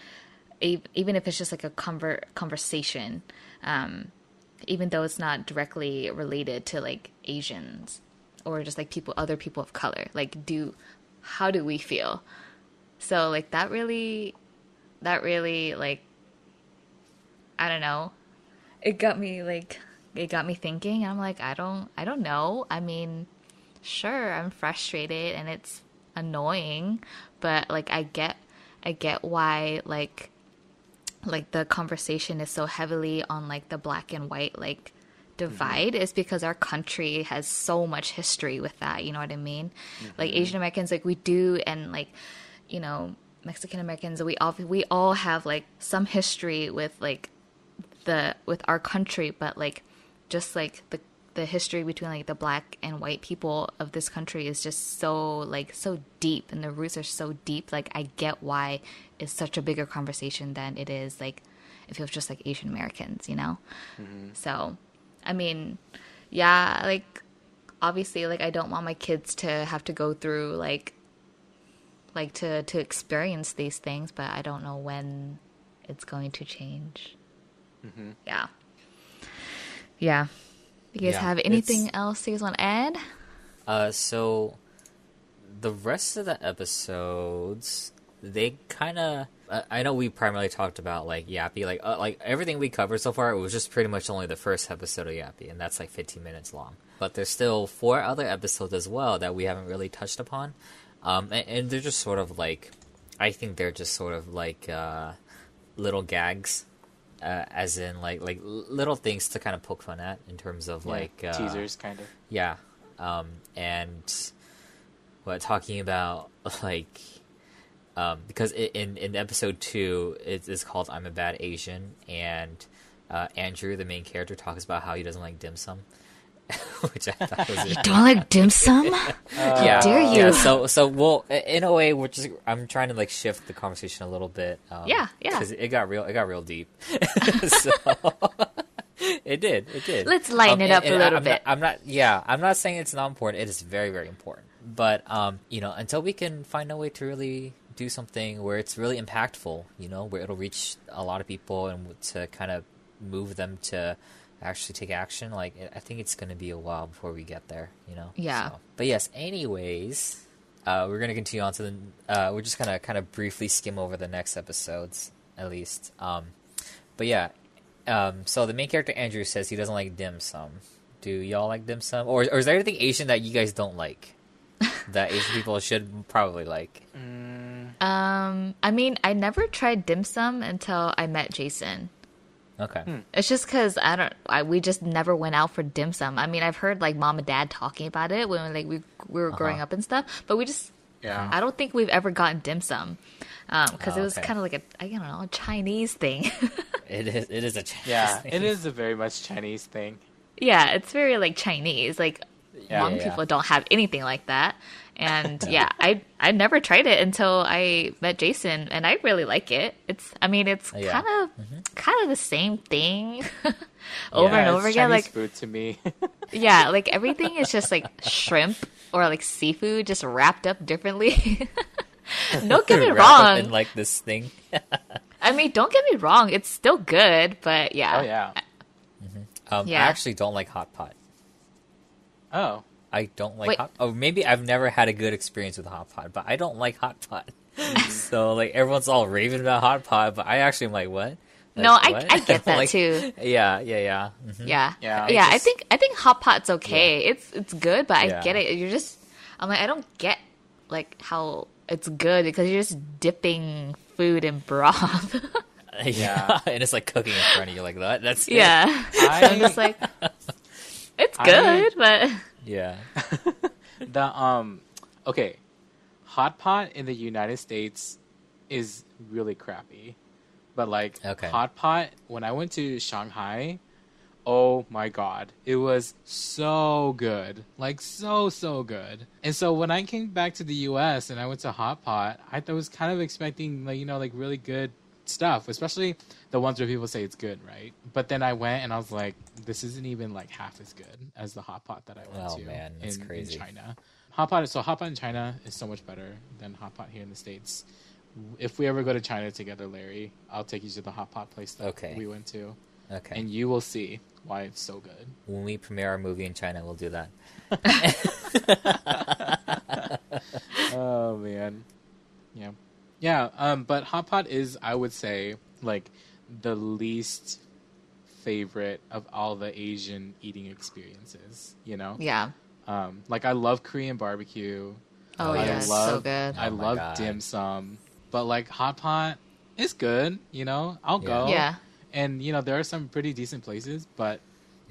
Even if it's just like a conver- conversation um, even though it's not directly related to like asians or just like people other people of color. Like do how do we feel? So like that really that really like I don't know. It got me like it got me thinking. I'm like I don't I don't know. I mean, sure, I'm frustrated and it's annoying, but like I get I get why like like the conversation is so heavily on like the black and white like divide mm-hmm. is because our country has so much history with that you know what i mean like mm-hmm. asian americans like we do and like you know mexican americans we all we all have like some history with like the with our country but like just like the the history between like the black and white people of this country is just so like so deep and the roots are so deep. Like i get why it's such a bigger conversation than it is like if it was just like asian americans you know? Mm-hmm. So i mean yeah like obviously like i don't want my kids to have to go through like like to to experience these things but i don't know when it's going to change yeah yeah you guys Yeah, have anything it's- else you guys want to add Uh, so the rest of the episodes, they kind of. I know we primarily talked about like Yappie, like uh, like everything we covered so far. It was just pretty much only the first episode of Yappie, and that's like 15 minutes long. But there's still four other episodes as well that we haven't really touched upon, um, and, and they're just sort of like, I think they're just sort of like uh, little gags. Uh, as in like like little things to kind of poke fun at in terms of Yeah, like uh, teasers, kind of. yeah, um, and what talking about like um, because in in episode two it is called "I'm a Bad Asian" and uh, Andrew, the main character, talks about how he doesn't like dim sum, which I thought was you don't like dim sum yeah, dare you. yeah. So so well, in a way, we're just I'm trying to like shift the conversation a little bit. Um, Yeah, yeah. Because it got real, it got real deep. so it did, it did. Let's lighten it up a and little I'm bit. Not, I'm not. Yeah, I'm not saying it's not important. It is very, very important. but um, you know, until we can find a way to really do something where it's really impactful, you know, where it'll reach a lot of people and to kind of move them to actually take action. Like, I think it's going to be a while before we get there, you know. Yeah. So, but yes, anyways, uh, we're going to continue on to the. Uh, we're just going to kind of briefly skim over the next episodes, at least. Um, but yeah, um, so the main character Andrew says he doesn't like dim sum. Do y'all like dim sum, or, or is there anything Asian that you guys don't like that Asian people should probably like? Um, I mean, I never tried dim sum until I met Jason. Okay. It's just because I don't. I, we just never went out for dim sum. I mean, I've heard like mom and dad talking about it when like we we were growing Uh-huh. up and stuff, but we just. Yeah. I don't think we've ever gotten dim sum, because Oh, it was okay. kind of like a I don't know a Chinese thing. It is. It is a Chinese Yeah, thing. it is a very much Chinese thing. yeah, it's very like Chinese. Like Yeah. Hmong Yeah, yeah. people don't have anything like that. And yeah, I I never tried it until I met Jason, and I really like it. It's I mean it's Yeah. kind of kind of the same thing over Yeah, and over it's again. Chinese Like food to me. yeah, like everything is just like shrimp or like seafood, just wrapped up differently. don't get me Wrapped up wrong. in like this thing. I mean, don't get me wrong. It's still good, but yeah, oh yeah. Um, Yeah. I actually don't like hot pot. Oh. I don't like Wait. hot. Oh, maybe I've never had a good experience with hot pot, but I don't like hot pot. so like everyone's all raving about hot pot, but I actually am like, what? No, I- what? I get that Like, too. Yeah, yeah, yeah. Mhm. Yeah, Yeah, yeah. I I think I think hot pot's okay. It's it's good, but I Yeah. get it. You're just I'm like I don't get like how it's good because you're just dipping food in broth. yeah, and it's like cooking in front of you like that. That's it. yeah, I- I'm just like it's I- good, but yeah. The um okay. Hot pot in the United States is really crappy. But like Okay. hot pot when I went to Shanghai, oh my god. It was so good. Like so so good. And so when I came back to the US and I went to hot pot, I th- was kind of expecting like you know like really good stuff, especially the ones where people say it's good, right? But then I went and I was like this isn't even like half as good as the hot pot that I went Oh, to man, in, in. China. Hot pot so hot pot in China is so much better than hot pot here in the States. If we ever go to China together, Larry, I'll take you to the hot pot place that Okay. we went to, Okay. and you will see why it's so good. when we premiere our movie in China, we'll do that. oh man, yeah, yeah. Um, but hot pot is, I would say, like the least favorite of all the Asian eating experiences. You know, yeah. um, like I love Korean barbecue. Oh, yeah, I love, so good. I Oh love God. dim sum, but like hot pot is good. You know, I'll Yeah. go. Yeah. and you know there are some pretty decent places, but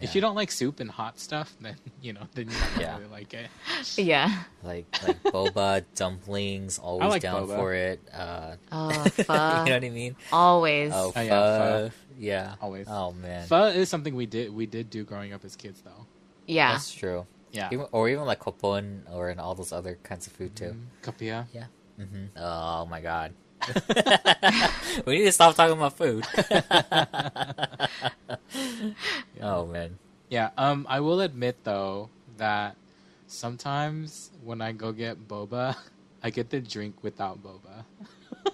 Yeah. if you don't like soup and hot stuff, then you know then you might Yeah. not really like it. Yeah. Like like boba dumplings, always like down boba. for it. Uh, Oh, you know what I mean? Always. Oh, Oh, yeah, pho. pho. yeah, Always. Oh man, Pho is something we did we did do growing up as kids though. yeah. that's true. Yeah. Even, or even like kopon or in all those other kinds of food too. Mm, Kapia. Yeah. hmm Oh my god. we need to stop talking about food. Oh man. Yeah. Um, I will admit though that sometimes when I go get boba, I get the drink without boba.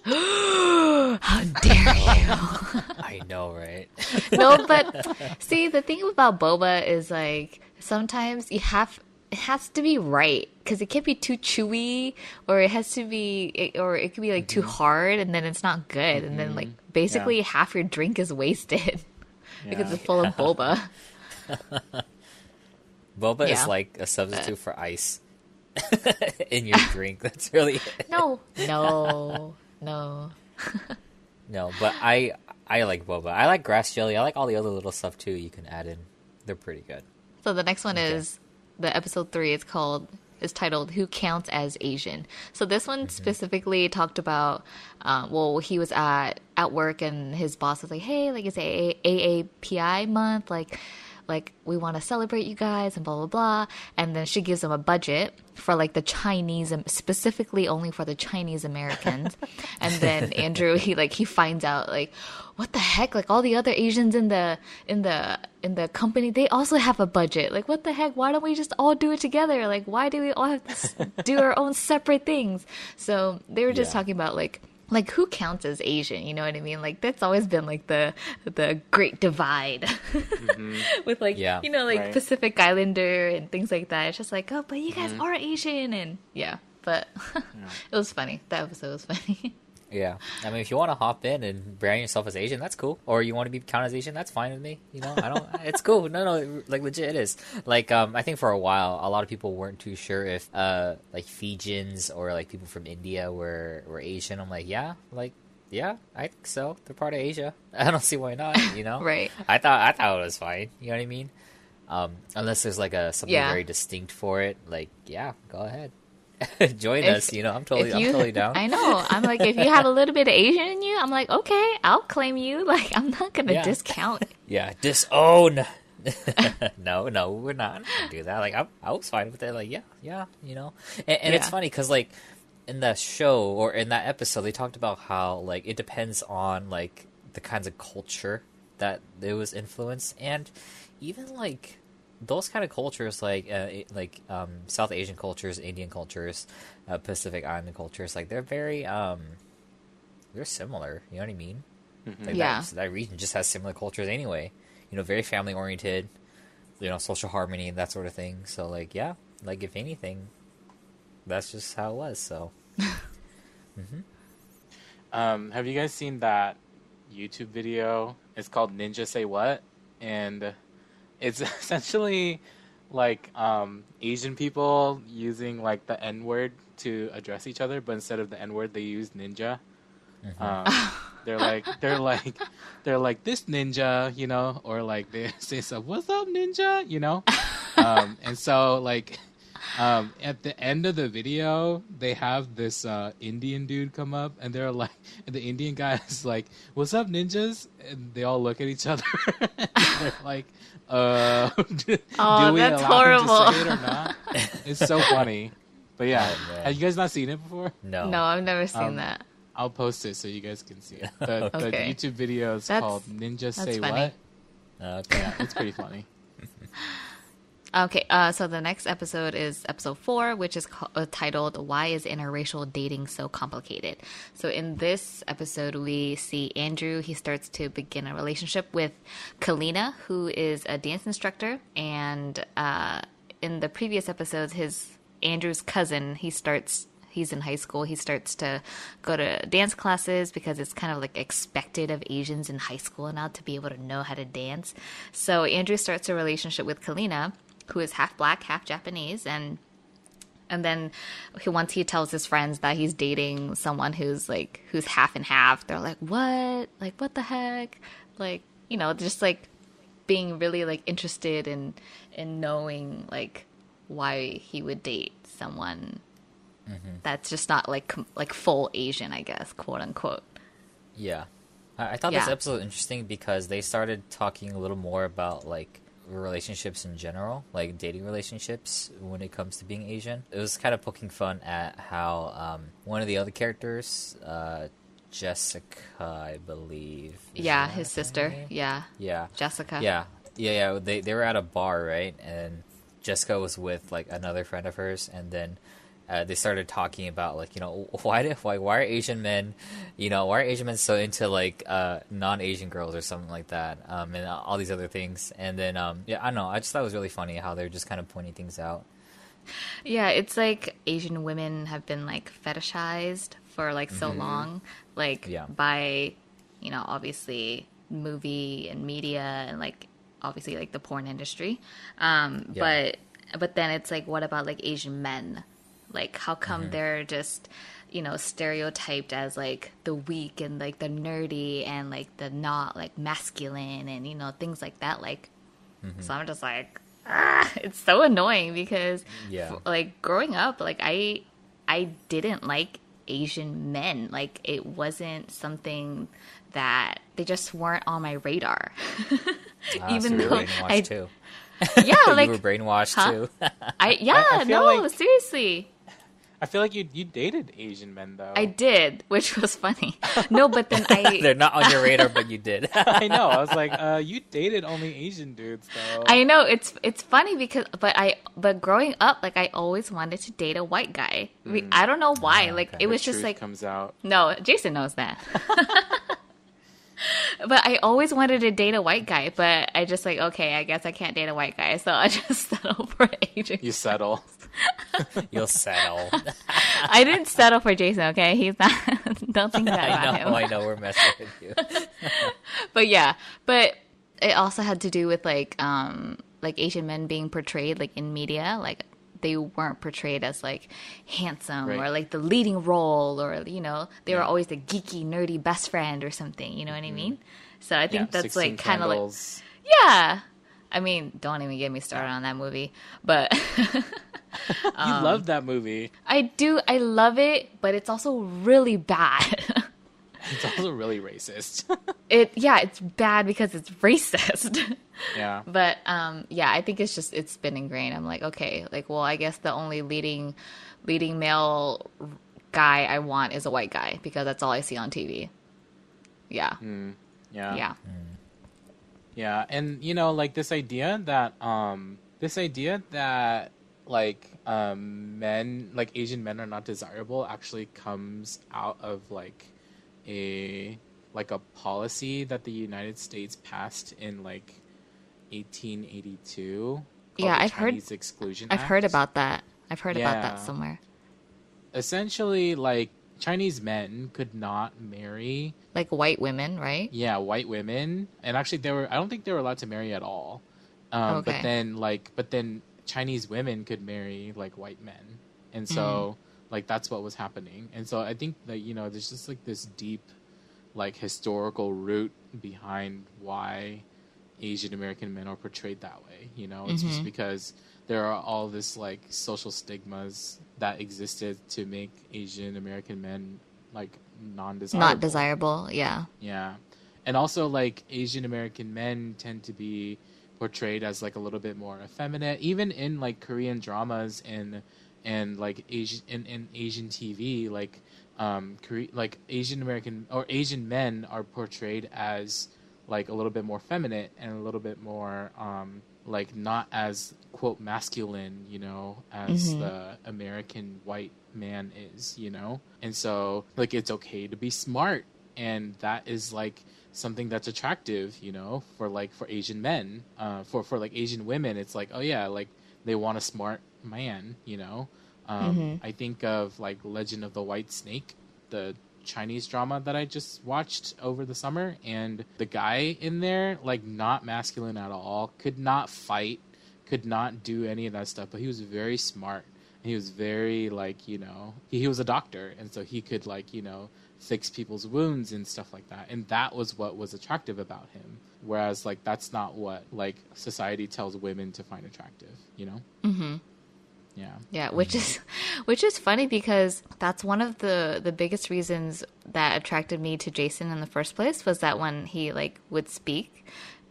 How dare you? I know, right? no, but see, the thing about boba is like sometimes you have it has to be right because it can't be too chewy, or it has to be, it, or it could be like too mm-hmm. hard, and then it's not good, and then mm-hmm. like basically half your drink is wasted because Yeah. it's full of boba. Boba Yeah. is like a substitute for ice in your drink. That's really it. No, no, no. no. But I I like boba. I like grass jelly. I like all the other little stuff too. You can add in. They're pretty good. So the next one is the episode three. It's called is titled "Who Counts as Asian." So this one specifically talked about. Um, well, he was at at work and his boss was like, "Hey, like it's a AAPI month. Like, like we want to celebrate you guys and blah blah blah and then she gives them a budget for like the chinese specifically only for the chinese americans and then andrew he like he finds out like what the heck? Like all the other asians in the in the in the company they also have a budget. Like what the heck? Why don't we just all do it together? Like why do we all have to do our own separate things? So they were just Yeah. talking about like like who counts as asian? You know what i mean? Like that's always been like the the great divide. Mm-hmm. With like Yeah. you know like Right. pacific islander and things like that. It's just like oh but you guys mm-hmm. are asian and yeah but it was funny. That episode was funny Yeah, I mean, if you want to hop in and brand yourself as Asian, that's cool. Or you want to be counted as Asian, that's fine with me. You know, I don't. it's cool. No, no, like legit, it is. Like, um, I think for a while, a lot of people weren't too sure if, uh, like Fijians or like people from India were were Asian. I'm like, yeah, like, yeah, I think so. They're part of Asia. I don't see why not. You know, Right. I thought I thought it was fine. You know what I mean? Um, unless there's like a something Yeah. very distinct for it. Like, yeah, go ahead. Join If- us, you know. I'm totally, if I'm totally down. I know. I'm like, if you have a little bit of Asian in you, I'm like, okay, I'll claim you. Like, I'm not gonna Yeah. discount. Yeah, disown. no, no, we're not gonna do that. Like, I, I was fine with it. Like, yeah, yeah, you know. And, and it's funny because, like, in the show or in that episode, they talked about how like it depends on like the kinds of culture that it was influenced, and even like those kind of cultures, like uh, like um, South Asian cultures, Indian cultures, uh, Pacific Island cultures, like they're very um, they're similar. You know what I mean? Like Yeah. that, that region just has similar cultures anyway. You know, very family oriented. You know, social harmony and that sort of thing. So, like, yeah, like if anything, that's just how it was. So, Um, have you guys seen that YouTube video? It's called Ninja Say What, and it's essentially like um, Asian people using like the N word to address each other, but instead of the N word, they use ninja. Um, they're like they're like they're like this ninja, you know, or like they say stuff, "What's up, ninja?" You know, um, and so like um, at the end of the video, they have this uh, Indian dude come up, and they're like, and the Indian guy is like, "What's up, ninjas?" And they all look at each other. and they're like, "Uh, do Oh, we that's allow him to horrible. say it or not?" It's so funny. But yeah, Oh, have you guys not seen it before? no. No, I've never seen Um, that. I'll post it so you guys can see it. The, the YouTube video is That's- called Ninja Say funny. What. Okay. Yeah, it's pretty funny. Okay, uh, so the next episode is episode four, which is ca- uh, titled "Why Is Interracial Dating So Complicated?" So in this episode, we see Andrew. He starts to begin a relationship with Kalina, who is a dance instructor, and uh, in the previous episodes, his Andrew's cousin. He starts. He's in high school. He starts to go to dance classes because it's kind of like expected of Asians in high school now to be able to know how to dance. So Andrew starts a relationship with Kalina, who is half black, half Japanese, and and then he, once he tells his friends that he's dating someone who's like who's half and half, they're like, "What? Like what the heck?" Like you know, just like being really like interested in in knowing like why he would date someone mm-hmm. that's just not like com- like full Asian, I guess, quote unquote. Yeah. I, I thought this Yeah. episode was interesting because they started talking a little more about like relationships in general, like dating relationships when it comes to being Asian. It was kind of poking fun at how um, one of the other characters, uh, Jessica, I believe. yeah, his sister. Yeah, Yeah. Jessica. Yeah, yeah, yeah. They they were at a bar, right? And Jessica was with like another friend of hers, and then uh, they started talking about like you know why did why why are Asian men, you know why are Asian men so into like uh, non Asian girls or something like that, um, and all these other things. And then um, yeah, I don't know. I just thought it was really funny how they're just kind of pointing things out. Yeah, it's like Asian women have been like fetishized for like so long, like Mm-hmm. Yeah. by, you know, obviously movie and media and like obviously like the porn industry. Um, Yeah. but but then it's like, what about like Asian men? Like, how come Mm-hmm. they're just you know stereotyped as like the weak and like the nerdy and like the not like masculine and you know things like that like Mm-hmm. so i'm just like ah, it's so annoying because Yeah. f- like growing up like i i didn't like Asian men. Like it wasn't something that they just weren't on my radar. Ah, Even were though I too. yeah, like you were brainwashed Huh? too. I yeah, I feel no, like- seriously. I feel like you you dated Asian men though. I did, which was funny. No, but then I They're not on your radar, but you did. I know. I was like, uh, you dated only Asian dudes though. I know it's it's funny because but I but growing up like I always wanted to date a white guy. We- I don't know why. Ah, like okay. it was The just truth like comes out. no, Jason knows that. but I always wanted to date a white guy, but I just like okay, I guess I can't date a white guy, so I just settled for Asian. You settle. You'll settle. I didn't settle for Jason. Okay, he's not. don't think that I about him. know, I know, we're messing with you. but yeah, but it also had to do with like um like Asian men being portrayed like in media, like they weren't portrayed as like handsome Right. or like the leading role or you know they were always the geeky nerdy best friend or something. You know what I mean? So I think Yeah, that's like kind of like yeah. I mean, don't even get me started on that movie, but You um, love that movie. I do. I love it, but it's also really bad. It's also really racist. it yeah, it's bad because it's racist. yeah. But um, yeah, I think it's just it's been ingrained. I'm like, okay, like, well, I guess the only leading leading male guy I want is a white guy because that's all I see on TV. Hmm. Yeah, Yeah. yeah, Yeah, and you know, like this idea that um this idea that like um men like Asian men are not desirable actually comes out of like a like a policy that the United States passed in like 1882. Yeah, I've heard- Exclusion I've heard about that. I've heard about that somewhere. essentially like Chinese men could not marry Like white women, right? yeah white women. And actually they were i don't think they were allowed to marry at all. Um, Okay. but then like but then chinese women could marry like white men. And so like that's what was happening. And so i think that you know there's just like this deep like historical root behind why asian american men are portrayed that way you know? It's just because there are all this like social stigmas that existed to make asian american men like non-desirable Not desirable. Yeah. yeah. And also like Asian American men tend to be portrayed as like a little bit more effeminate even in like Korean dramas and and like Asian in, in Asian TV like um Kore- like Asian American or Asian men are portrayed as like a little bit more feminine and a little bit more um like not as quote masculine, you know, as Mhm. the American white man is, you know? And so like it's okay to be smart and that is like something that's attractive, you know, for like for Asian men. Uh for for like Asian women, it's like, oh yeah, like they want a smart man, you know. Um Mhm. I think of like Legend of the White Snake, the Chinese drama that I just watched over the summer and the guy in there like not masculine at all, could not fight, could not do any of that stuff, but he was very smart. And he was very like, you know, he, he was a doctor and so he could like, you know, fix people's wounds and stuff like that. And that was what was attractive about him. Whereas like that's not what like society tells women to find attractive, you know? hmm Yeah. Yeah, which is which is funny because that's one of the the biggest reasons that attracted me to Jason in the first place was that when he like would speak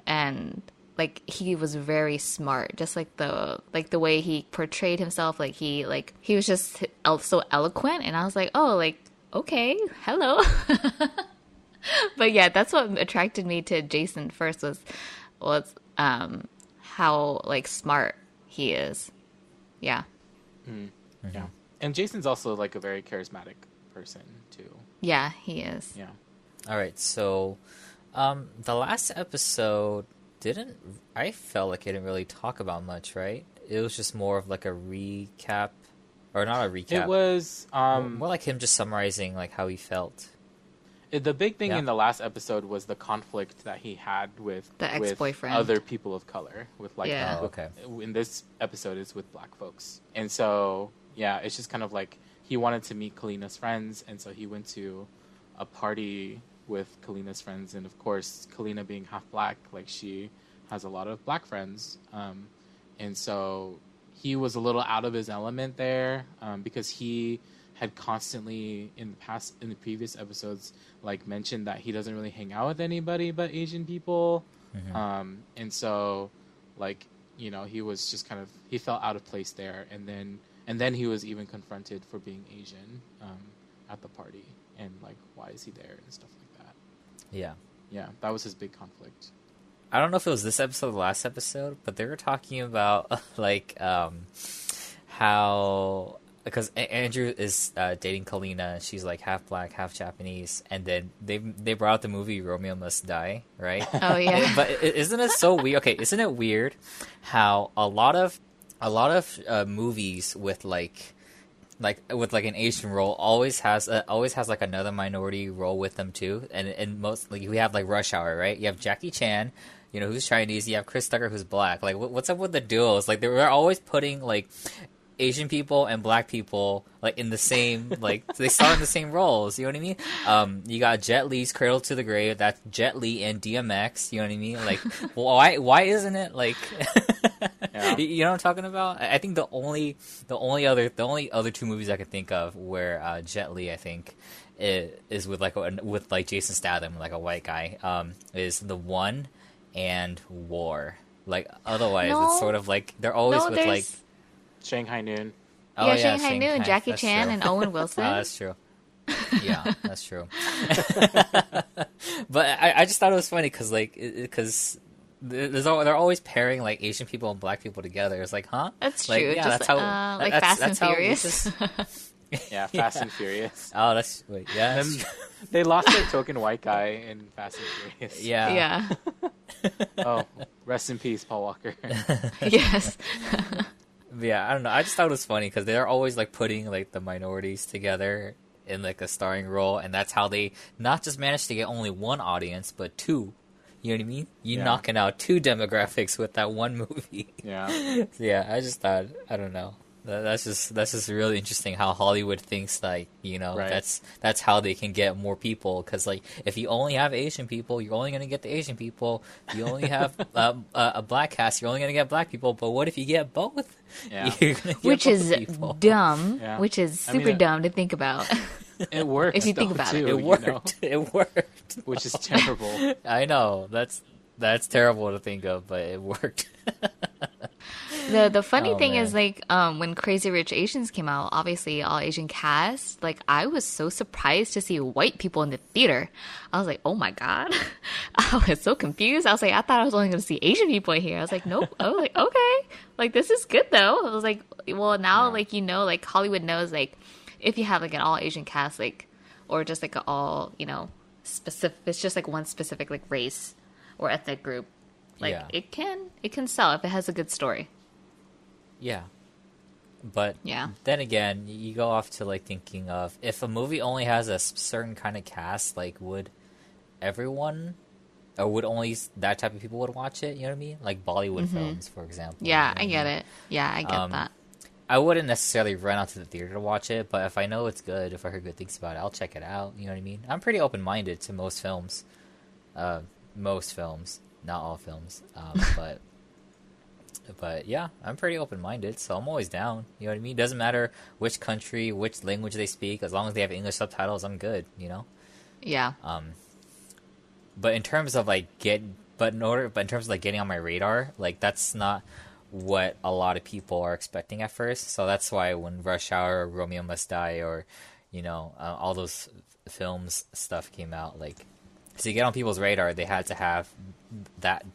and like he was very smart just like the like the way he portrayed himself like he like he was just so eloquent and I was like, "Oh, like okay, hello." but yeah, that's what attracted me to Jason first was was um how like smart he is. Yeah. Yeah. And Jason's also like a very charismatic person too. Yeah, he is. Yeah. All right, so um, the last episode didn't. I felt like it didn't really talk about much, right? It was just more of like a recap, or not a recap. It was more, um more like him just summarizing like how he felt. It- the big thing Yeah. in the last episode was the conflict that he had with The with ex-boyfriend. other people of color with like Yeah. Oh, okay. in this episode is with black folks. And so yeah, it's just kind of like he wanted to meet Kalina's friends and so he went to a party with Kalina's friends and of course Kalina being half black, like she has a lot of black friends. Um, and so he was a little out of his element there um, because he had constantly in the past in the previous episodes like mentioned that he doesn't really hang out with anybody but Asian people, Mhm. um, and so like you know he was just kind of he felt out of place there, and then and then he was even confronted for being Asian um, at the party and like why is he there and stuff like that. Yeah. Yeah, that was his big conflict. I don't know if it was this episode or the last episode, but they were talking about like um, how because Andrew is uh, dating Kalina, she's like half black, half Japanese, and then they they brought out the movie Romeo Must Die, right? Oh yeah. but isn't it so weird? Okay, isn't it weird how a lot of a lot of uh, movies with like like with like an Asian role always has uh, always has like another minority role with them too, and and most like we have like Rush Hour, right? You have Jackie Chan, you know, who's Chinese. You have Chris Tucker, who's black. Like, what's up with the duos? Like, they were always putting like Asian people and black people like in the same like they star in the same roles. You know what I mean? Um, you got Jet Li's Cradle to the Grave. That's Jet Li and DMX. You know what I mean? Like, why why isn't it like? Yeah. You know what I'm talking about? I think the only the only other the only other two movies I can think of where uh, Jet Li I think is with like a, with like Jason Statham like a white guy um, is the one and War. Like otherwise No. it's sort of like they're always no, with there's like Shanghai Noon. oh, yeah, Shanghai Noon, Shanghai, Jackie that's Chan, true. and Owen Wilson. Ah, that's true. yeah, that's true. but I, I just thought it was funny because like because there's al- they're always pairing like Asian people and black people together. It's like, huh? That's Like, true. yeah, Just that's how- uh, like that's- Fast and that's how Furious. this Yeah, Fast and Furious. Oh, that's wait, yeah, that's they lost their token white guy in Fast and Furious. yeah, yeah. Oh, rest in peace, Paul Walker. yes. Yeah. I don't know. I just thought it was funny because they're always like putting like the minorities together in like a starring role, and that's how they not just managed to get only one audience, but two. You know what I mean? You Yeah. knocking out two demographics with that one movie. yeah. yeah, I just thought I don't know. That, that's just that's just really interesting how Hollywood thinks like you know Right. that's that's how they can get more people because like if you only have Asian people, you're only gonna get the Asian people. You only have uh, a, a black cast, you're only gonna get black people. But what if you get both? Yeah. You're gonna get Which both is people. dumb. Yeah. Which is I mean, super it- dumb to think about. It worked. If you think about too, it. It you worked. know, It worked. which is terrible. I know that's that's terrible to think of, but it worked. The the funny Oh, thing is like um when Crazy Rich Asians came out, obviously all Asian cast, like I was so surprised to see white people in the theater. I was like, "Oh my god." I was so confused. I was like, "I thought I was only going to see Asian people here." I was like, "Nope." I was like, "Okay." Like this is good though. I was like, "Well, now Yeah. like you know, like Hollywood knows like if you have like an all Asian cast like or just like an all, you know, specific it's just like one specific like race or ethnic group. Like Yeah. it can it can sell if it has a good story. Yeah. But Yeah. then again, you go off to like thinking of if a movie only has a certain kind of cast, like would everyone or would only that type of people would watch it? You know what I mean? Like Bollywood films, for example. Mm-hmm. Yeah, you know I get mean? it. Yeah, I get Um, that. I wouldn't necessarily run out to the theater to watch it, but if I know it's good, if I heard good things about it, I'll check it out. You know what I mean? I'm pretty open minded to most films. Uh, most films, not all films, um, but but yeah, I'm pretty open minded, so I'm always down. You know what I mean? Doesn't matter which country, which language they speak, as long as they have English subtitles, I'm good. You know. Yeah. Um, but in terms of like get, but in order, but in terms of like getting on my radar, like that's not what a lot of people are expecting at first. So that's why when Rush Hour, or Romeo Must Die, or you know uh, all those films stuff came out, like to get on people's radar, they had to have that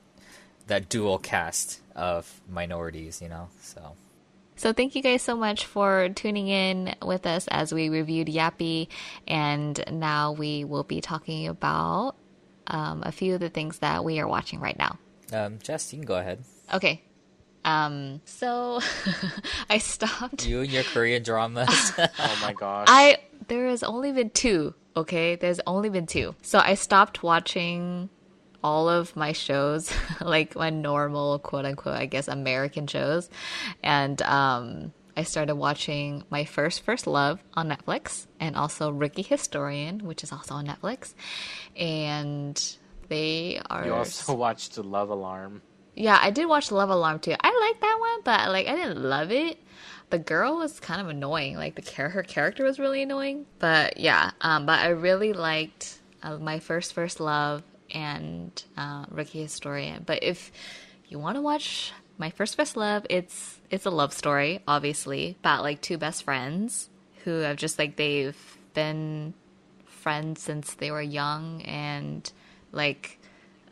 that dual cast of minorities. You know, so. So thank you guys so much for tuning in with us as we reviewed Yappie, and now we will be talking about um, a few of the things that we are watching right now. Um, Jess, you can go ahead. Okay. Um, so I stopped. You and your Korean dramas. Oh my gosh. I there has only been two. Okay, there's only been two. So I stopped watching all of my shows, like my normal quote unquote, I guess, American shows, and um, I started watching my first first love on Netflix, and also Rookie Historian, which is also on Netflix, and they are. you also watched Love Alarm. Yeah, I did watch Love Alarm too. I like that one, but like I didn't love it. the girl was kind of annoying. Like the char- her character was really annoying. But yeah, um, but I really liked uh, my first first love and uh, Rookie Historian. But if you want to watch my first best love, it's it's a love story, obviously, about like two best friends who have just like they've been friends since they were young and like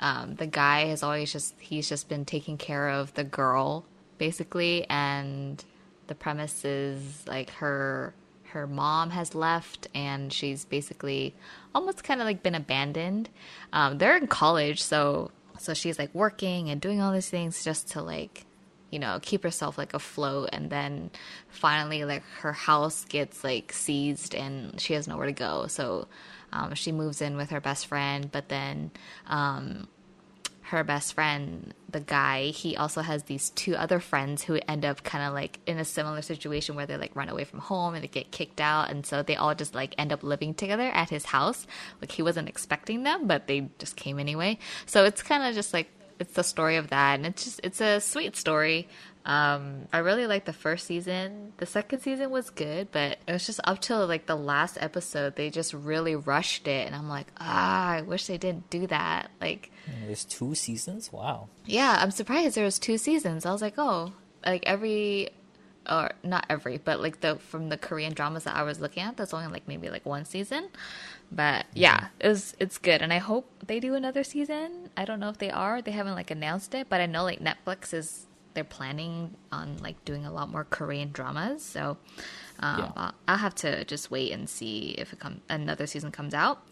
um, the guy has always just he's just been taking care of the girl basically and the premise is like her her mom has left and she's basically almost kind of like been abandoned. Um, they're in college so so she's like working and doing all these things just to like you know keep herself like afloat. And then finally like her house gets like seized and she has nowhere to go. So um, she moves in with her best friend but then um, her best friend, the guy, he also has these two other friends who end up kind of like in a similar situation where they like run away from home and they get kicked out. And so they all just like end up living together at his house. Like he wasn't expecting them, but they just came anyway. So it's kind of just like, it's the story of that. And it's just, it's a sweet story. Um, I really liked the first season. The second season was good, but it was just up till like the last episode, they just really rushed it, and I'm like, ah, I wish they didn't do that. Like, there's two seasons. Wow. Yeah, I'm surprised there was two seasons. I was like, oh, like every, or not every, but like the from the Korean dramas that I was looking at, that's only like maybe like one season. But yeah, it was it's good, and I hope they do another season. I don't know if they are. They haven't like announced it, but I know like Netflix is they're planning on like doing a lot more Korean dramas. So um, yeah. I'll, I'll, have to just wait and see if it come another season comes out.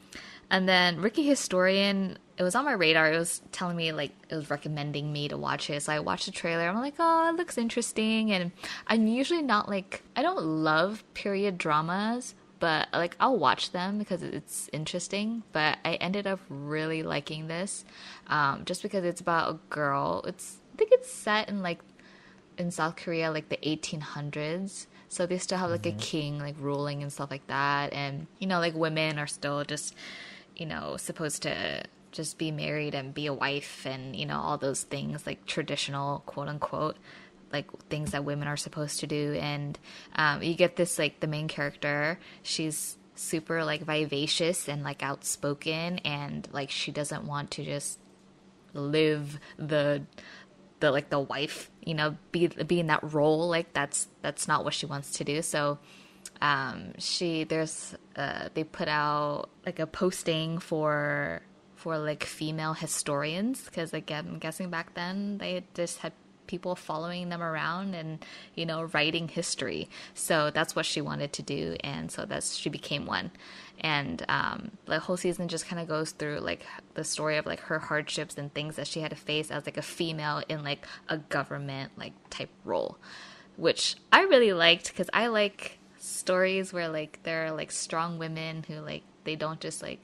And then Rookie Historian, it was on my radar. It was telling me like it was recommending me to watch it. So I watched the trailer. I'm like, oh, it looks interesting. And I'm usually not like I don't love period dramas, but like I'll watch them because it's interesting. But I ended up really liking this, um, just because it's about a girl. It's I think it's set in like in South Korea, like the 1800s. So they still have like mm-hmm. a king like ruling and stuff like that, and you know like women are still just you know supposed to just be married and be a wife and you know all those things like traditional quote unquote like things that women are supposed to do and um, you get this like the main character she's super like vivacious and like outspoken and like she doesn't want to just live the the like the wife, you know, be be in that role. Like that's that's not what she wants to do. So um, she there's uh, they put out like a posting for for like female historians because like I'm guessing back then they just had people following them around and you know writing history. So that's what she wanted to do and so that's she became one. And um, the whole season just kind of goes through like the story of like her hardships and things that she had to face as like a female in like a government like type role which i really liked because i like stories where like there are like strong women who like they don't just like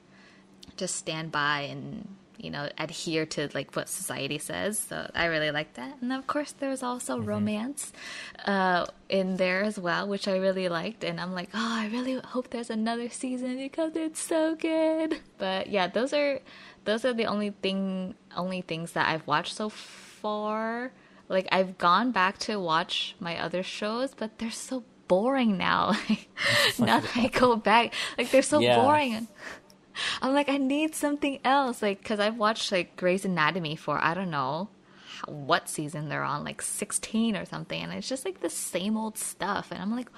just stand by and you know adhere to like what society says. So i really like that. And of course there's also mm-hmm. romance uh, in there as well which i really liked. And i'm like oh i really hope there's another season because it's so good. But yeah those are those are the only thing only things that i've watched so far. Like i've gone back to watch my other shows but they're so boring now. Now that i go back like they're so yeah. boring I'm like, I need something else. Like, because I've watched like Grey's Anatomy for, I don't know what season they're on, like 16 or something. And it's just like the same old stuff. And I'm like,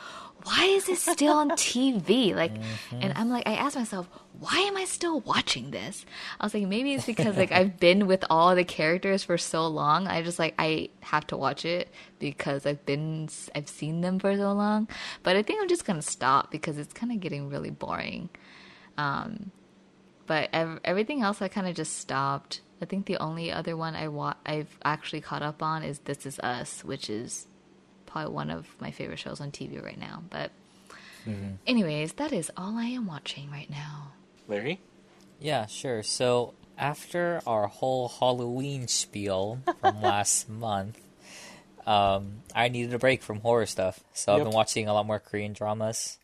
why is this still on TV? Like, mm-hmm. and I'm like, I asked myself, why am I still watching this? I was like, maybe it's because like I've been with all the characters for so long. I just like, I have to watch it because I've been, I've seen them for so long. But I think I'm just going to stop because it's kind of getting really boring. Um, but ev- everything else I kind of just stopped. I think the only other one I wa- I've actually caught up on is This Is Us, which is probably one of my favorite shows on TV right now. But mm-hmm. anyways, that is all I am watching right now. Larry? Yeah, sure. So after our whole Halloween spiel from last month, um, I needed a break from horror stuff. So yep. I've been watching a lot more Korean dramas.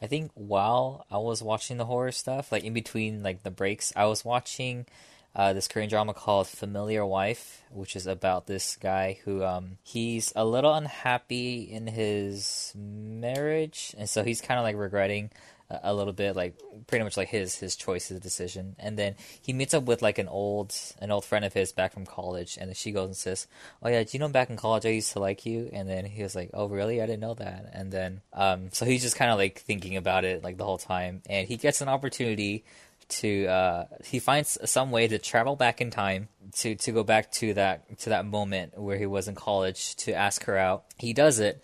I think while I was watching the horror stuff, like in between like the breaks, I was watching uh, this Korean drama called Familiar Wife, which is about this guy who um, he's a little unhappy in his marriage, and so he's kind of like regretting a, little bit, like pretty much like his his choice, his decision. And then he meets up with like an old an old friend of his back from college, and then she goes and says, "Oh yeah, do you know back in college I used to like you?" And then he was like, "Oh really? I didn't know that." And then um, so he's just kind of like thinking about it like the whole time, and he gets an opportunity to uh, he finds some way to travel back in time to to go back to that to that moment where he was in college to ask her out. He does it,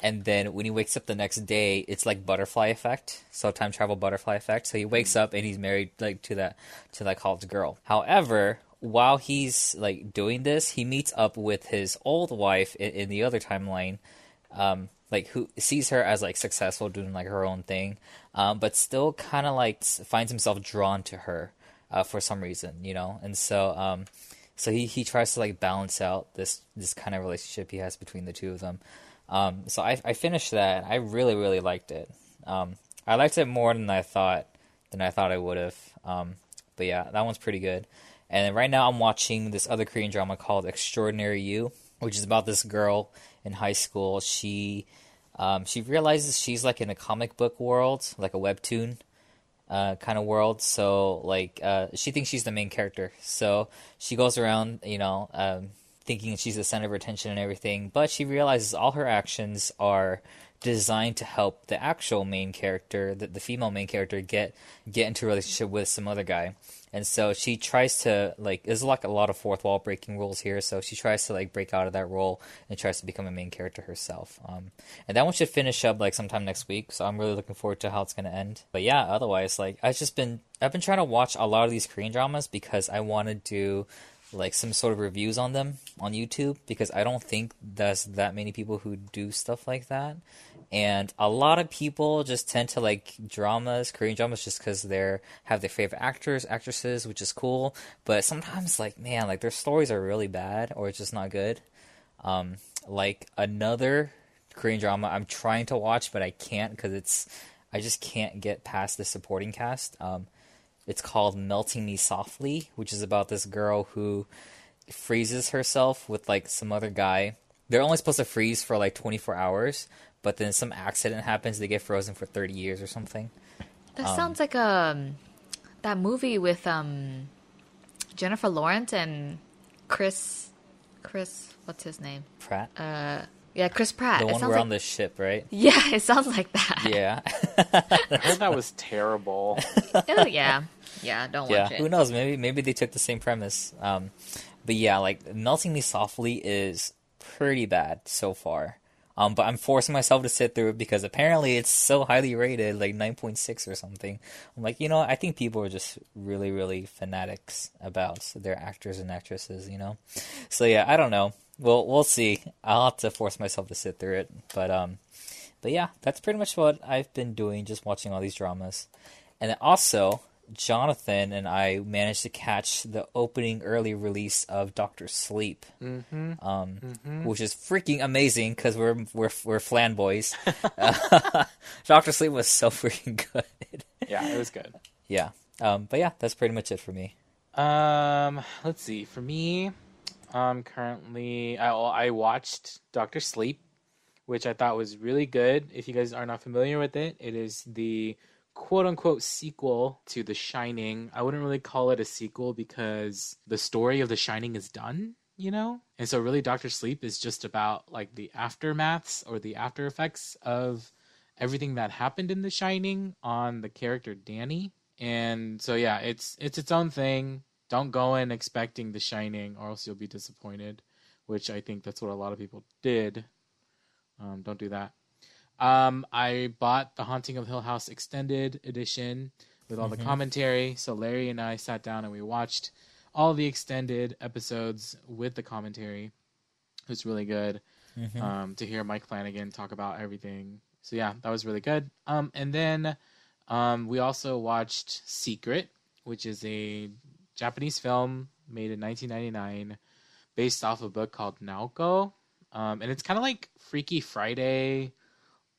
and then when he wakes up the next day, it's like butterfly effect. So time travel butterfly effect. So he wakes up and he's married like to that to that college girl. However, while he's like doing this, he meets up with his old wife in, in the other timeline. Um, like who sees her as like successful doing like her own thing um, but still kind of like finds himself drawn to her uh, for some reason you know and so um, so he, he tries to like balance out this this kind of relationship he has between the two of them um, so I, I finished that i really really liked it um, i liked it more than i thought than i thought i would have um, but yeah that one's pretty good and right now i'm watching this other korean drama called extraordinary you which is about this girl in high school, she um, she realizes she's like in a comic book world, like a webtoon uh, kind of world. So like uh, she thinks she's the main character. So she goes around, you know, um, thinking she's the center of attention and everything. But she realizes all her actions are designed to help the actual main character, the, the female main character, get get into a relationship with some other guy. And so she tries to like there's like a lot of fourth wall breaking rules here. So she tries to like break out of that role and tries to become a main character herself. Um, and that one should finish up like sometime next week. So I'm really looking forward to how it's gonna end. But yeah, otherwise like I've just been I've been trying to watch a lot of these Korean dramas because I want to do like some sort of reviews on them on YouTube because I don't think there's that many people who do stuff like that. And a lot of people just tend to like dramas, Korean dramas, just because they're have their favorite actors, actresses, which is cool. But sometimes, like man, like their stories are really bad or it's just not good. Um, like another Korean drama I'm trying to watch, but I can't because it's I just can't get past the supporting cast. Um, it's called Melting Me Softly, which is about this girl who freezes herself with like some other guy. They're only supposed to freeze for like 24 hours, but then some accident happens, they get frozen for 30 years or something. That um, sounds like um that movie with um Jennifer Lawrence and Chris Chris what's his name? Pratt. Uh yeah, Chris Pratt. The It one sounds we're like- on the ship, right? Yeah, it sounds like that. Yeah. I heard that was terrible. Oh, yeah. Yeah, don't yeah. watch it. Who knows? Maybe maybe they took the same premise. Um, but yeah, like melting me softly is pretty bad so far. Um, but I'm forcing myself to sit through it because apparently it's so highly rated, like 9.6 or something. I'm like, you know, I think people are just really, really fanatics about their actors and actresses, you know. So yeah, I don't know. Well, we'll see. I'll have to force myself to sit through it, but um, but yeah, that's pretty much what I've been doing, just watching all these dramas. And then also, Jonathan and I managed to catch the opening early release of Doctor Sleep, Mm-hmm. um, Mm-hmm. which is freaking amazing because we're we're we're flan boys. Uh, Doctor Sleep was so freaking good. Yeah, it was good. yeah, um, but yeah, that's pretty much it for me. Um, let's see. For me, um, currently, I I watched Doctor Sleep, which I thought was really good. If you guys are not familiar with it, it is the quote unquote sequel to The Shining. I wouldn't really call it a sequel because the story of The Shining is done, you know? And so really Doctor Sleep is just about like the aftermaths or the after effects of everything that happened in The Shining on the character Danny. And so yeah, it's it's its own thing. Don't go in expecting The Shining or else you'll be disappointed, which I think that's what a lot of people did. Um, don't do that. Um, I bought the Haunting of Hill House extended edition with all the Mhm. commentary. So Larry and I sat down and we watched all the extended episodes with the commentary. It was really good Mhm. um, to hear Mike Flanagan talk about everything. So yeah, that was really good. Um, and then um, we also watched Secret, which is a Japanese film made in 1999, based off a book called Naoko. Um, and it's kind of like Freaky Friday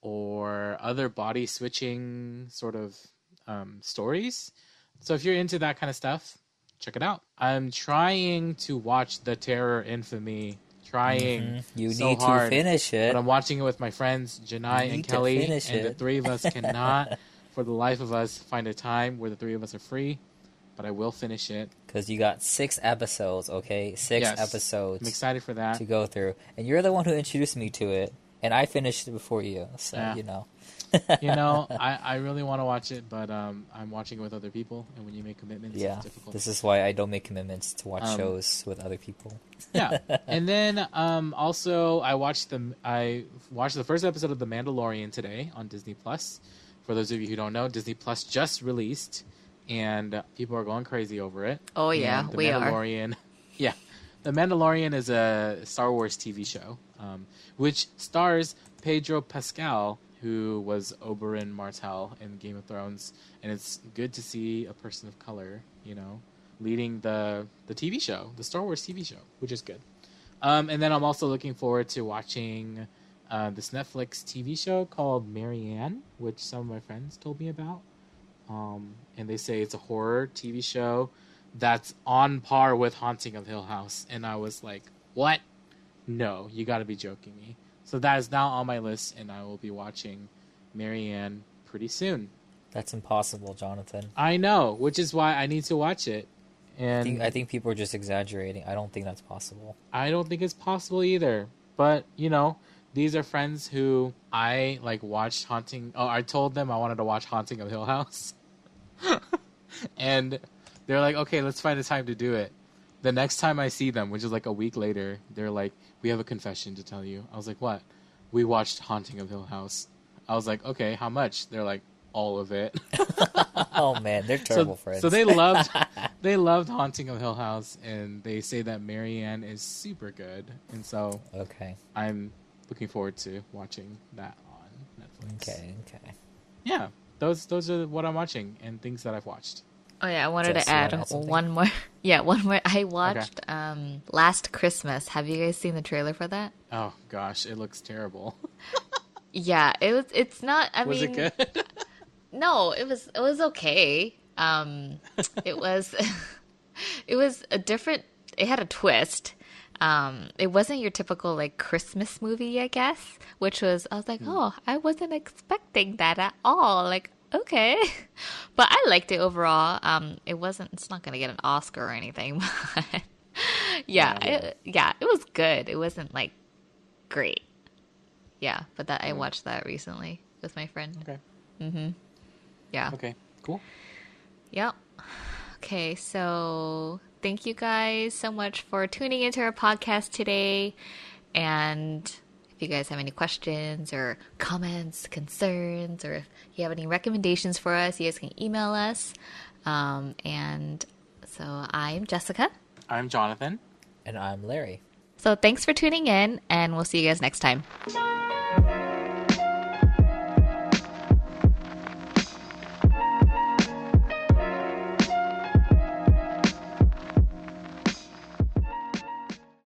or other body switching sort of um, stories. So if you're into that kind of stuff, check it out. I'm trying to watch The Terror Infamy. Trying Mhm. You so need hard, to finish it. but I'm watching it with my friends Janai and Kelly, finish and the three of us cannot, for the life of us, find a time where the three of us are free. But I will finish it. Because you got six episodes, okay? Six Yes. episodes I'm excited for that. to go through. And you're the one who introduced me to it. And I finished it before you. So, Yeah. you know. you know, I, I really want to watch it, but um, I'm watching it with other people, and when you make commitments, Yeah. it's difficult. This is why I don't make commitments to watch Um, shows with other people. yeah, and then um, also I watched the I watched the first episode of The Mandalorian today on Disney Plus. For those of you who don't know, Disney Plus just released, and people are going crazy over it. Oh, yeah, And the we are. Mandalorian, yeah, The Mandalorian is a Star Wars TV show, um, which stars Pedro Pascal, who was Oberyn Martell in Game of Thrones, and it's good to see a person of color, you know, leading the the TV show, the Star Wars TV show, which is good. Um, and then I'm also looking forward to watching uh, this Netflix TV show called Marianne, which some of my friends told me about. Um, and they say it's a horror TV show that's on par with Haunting of Hill House. And I was like, what? No, you got to be joking me. So that is now on my list, and I will be watching Marianne pretty soon. That's impossible, Jonathan. I know, which is why I need to watch it. I And think, I think people are just exaggerating. I don't think that's possible. I don't think it's possible either. But you know, these are friends who I like watched Haunting. Oh, I told them I wanted to watch Haunting of Hill House, and they're like, "Okay, let's find a time to do it." The next time I see them, which is like a week later, they're like, "We have a confession to tell you." I was like, "What?" We watched Haunting of Hill House. I was like, "Okay, how much?" They're like, "All of it." oh man, they're terrible so, friends. So they loved they loved Haunting of Hill House, and they say that Marianne is super good, and so okay, I'm looking forward to watching that on Netflix. okay, okay. Yeah, those those are what I'm watching and things that I've watched. Oh yeah, I wanted Jess, to add add one more. Yeah, one more. I watched um Last Christmas. Have you guys seen the trailer for that? Oh gosh, it looks terrible. Yeah, it was. It's not. I Was mean, it good? no, it was. It was okay. Um, it was. it was a different. It had a twist. Um, it wasn't your typical like Christmas movie, I guess. Which was, I was like, oh, I wasn't expecting that at all. Like, okay, but I liked it overall. Um, it wasn't. It's not gonna get an Oscar or anything, but yeah, Yeah, it, yeah, it was good. It wasn't like great. Yeah, but that I Mhm. watched that recently with my friend. okay. Mhm. Yeah. Okay. Cool. Yep. Okay, so thank you guys so much for tuning into our podcast today. And if you guys have any questions or comments, concerns, or if you have any recommendations for us, you guys can email us. Um, and so I'm Jessica. I'm Jonathan. And I'm Larry. So thanks for tuning in, and we'll see you guys next time. Bye.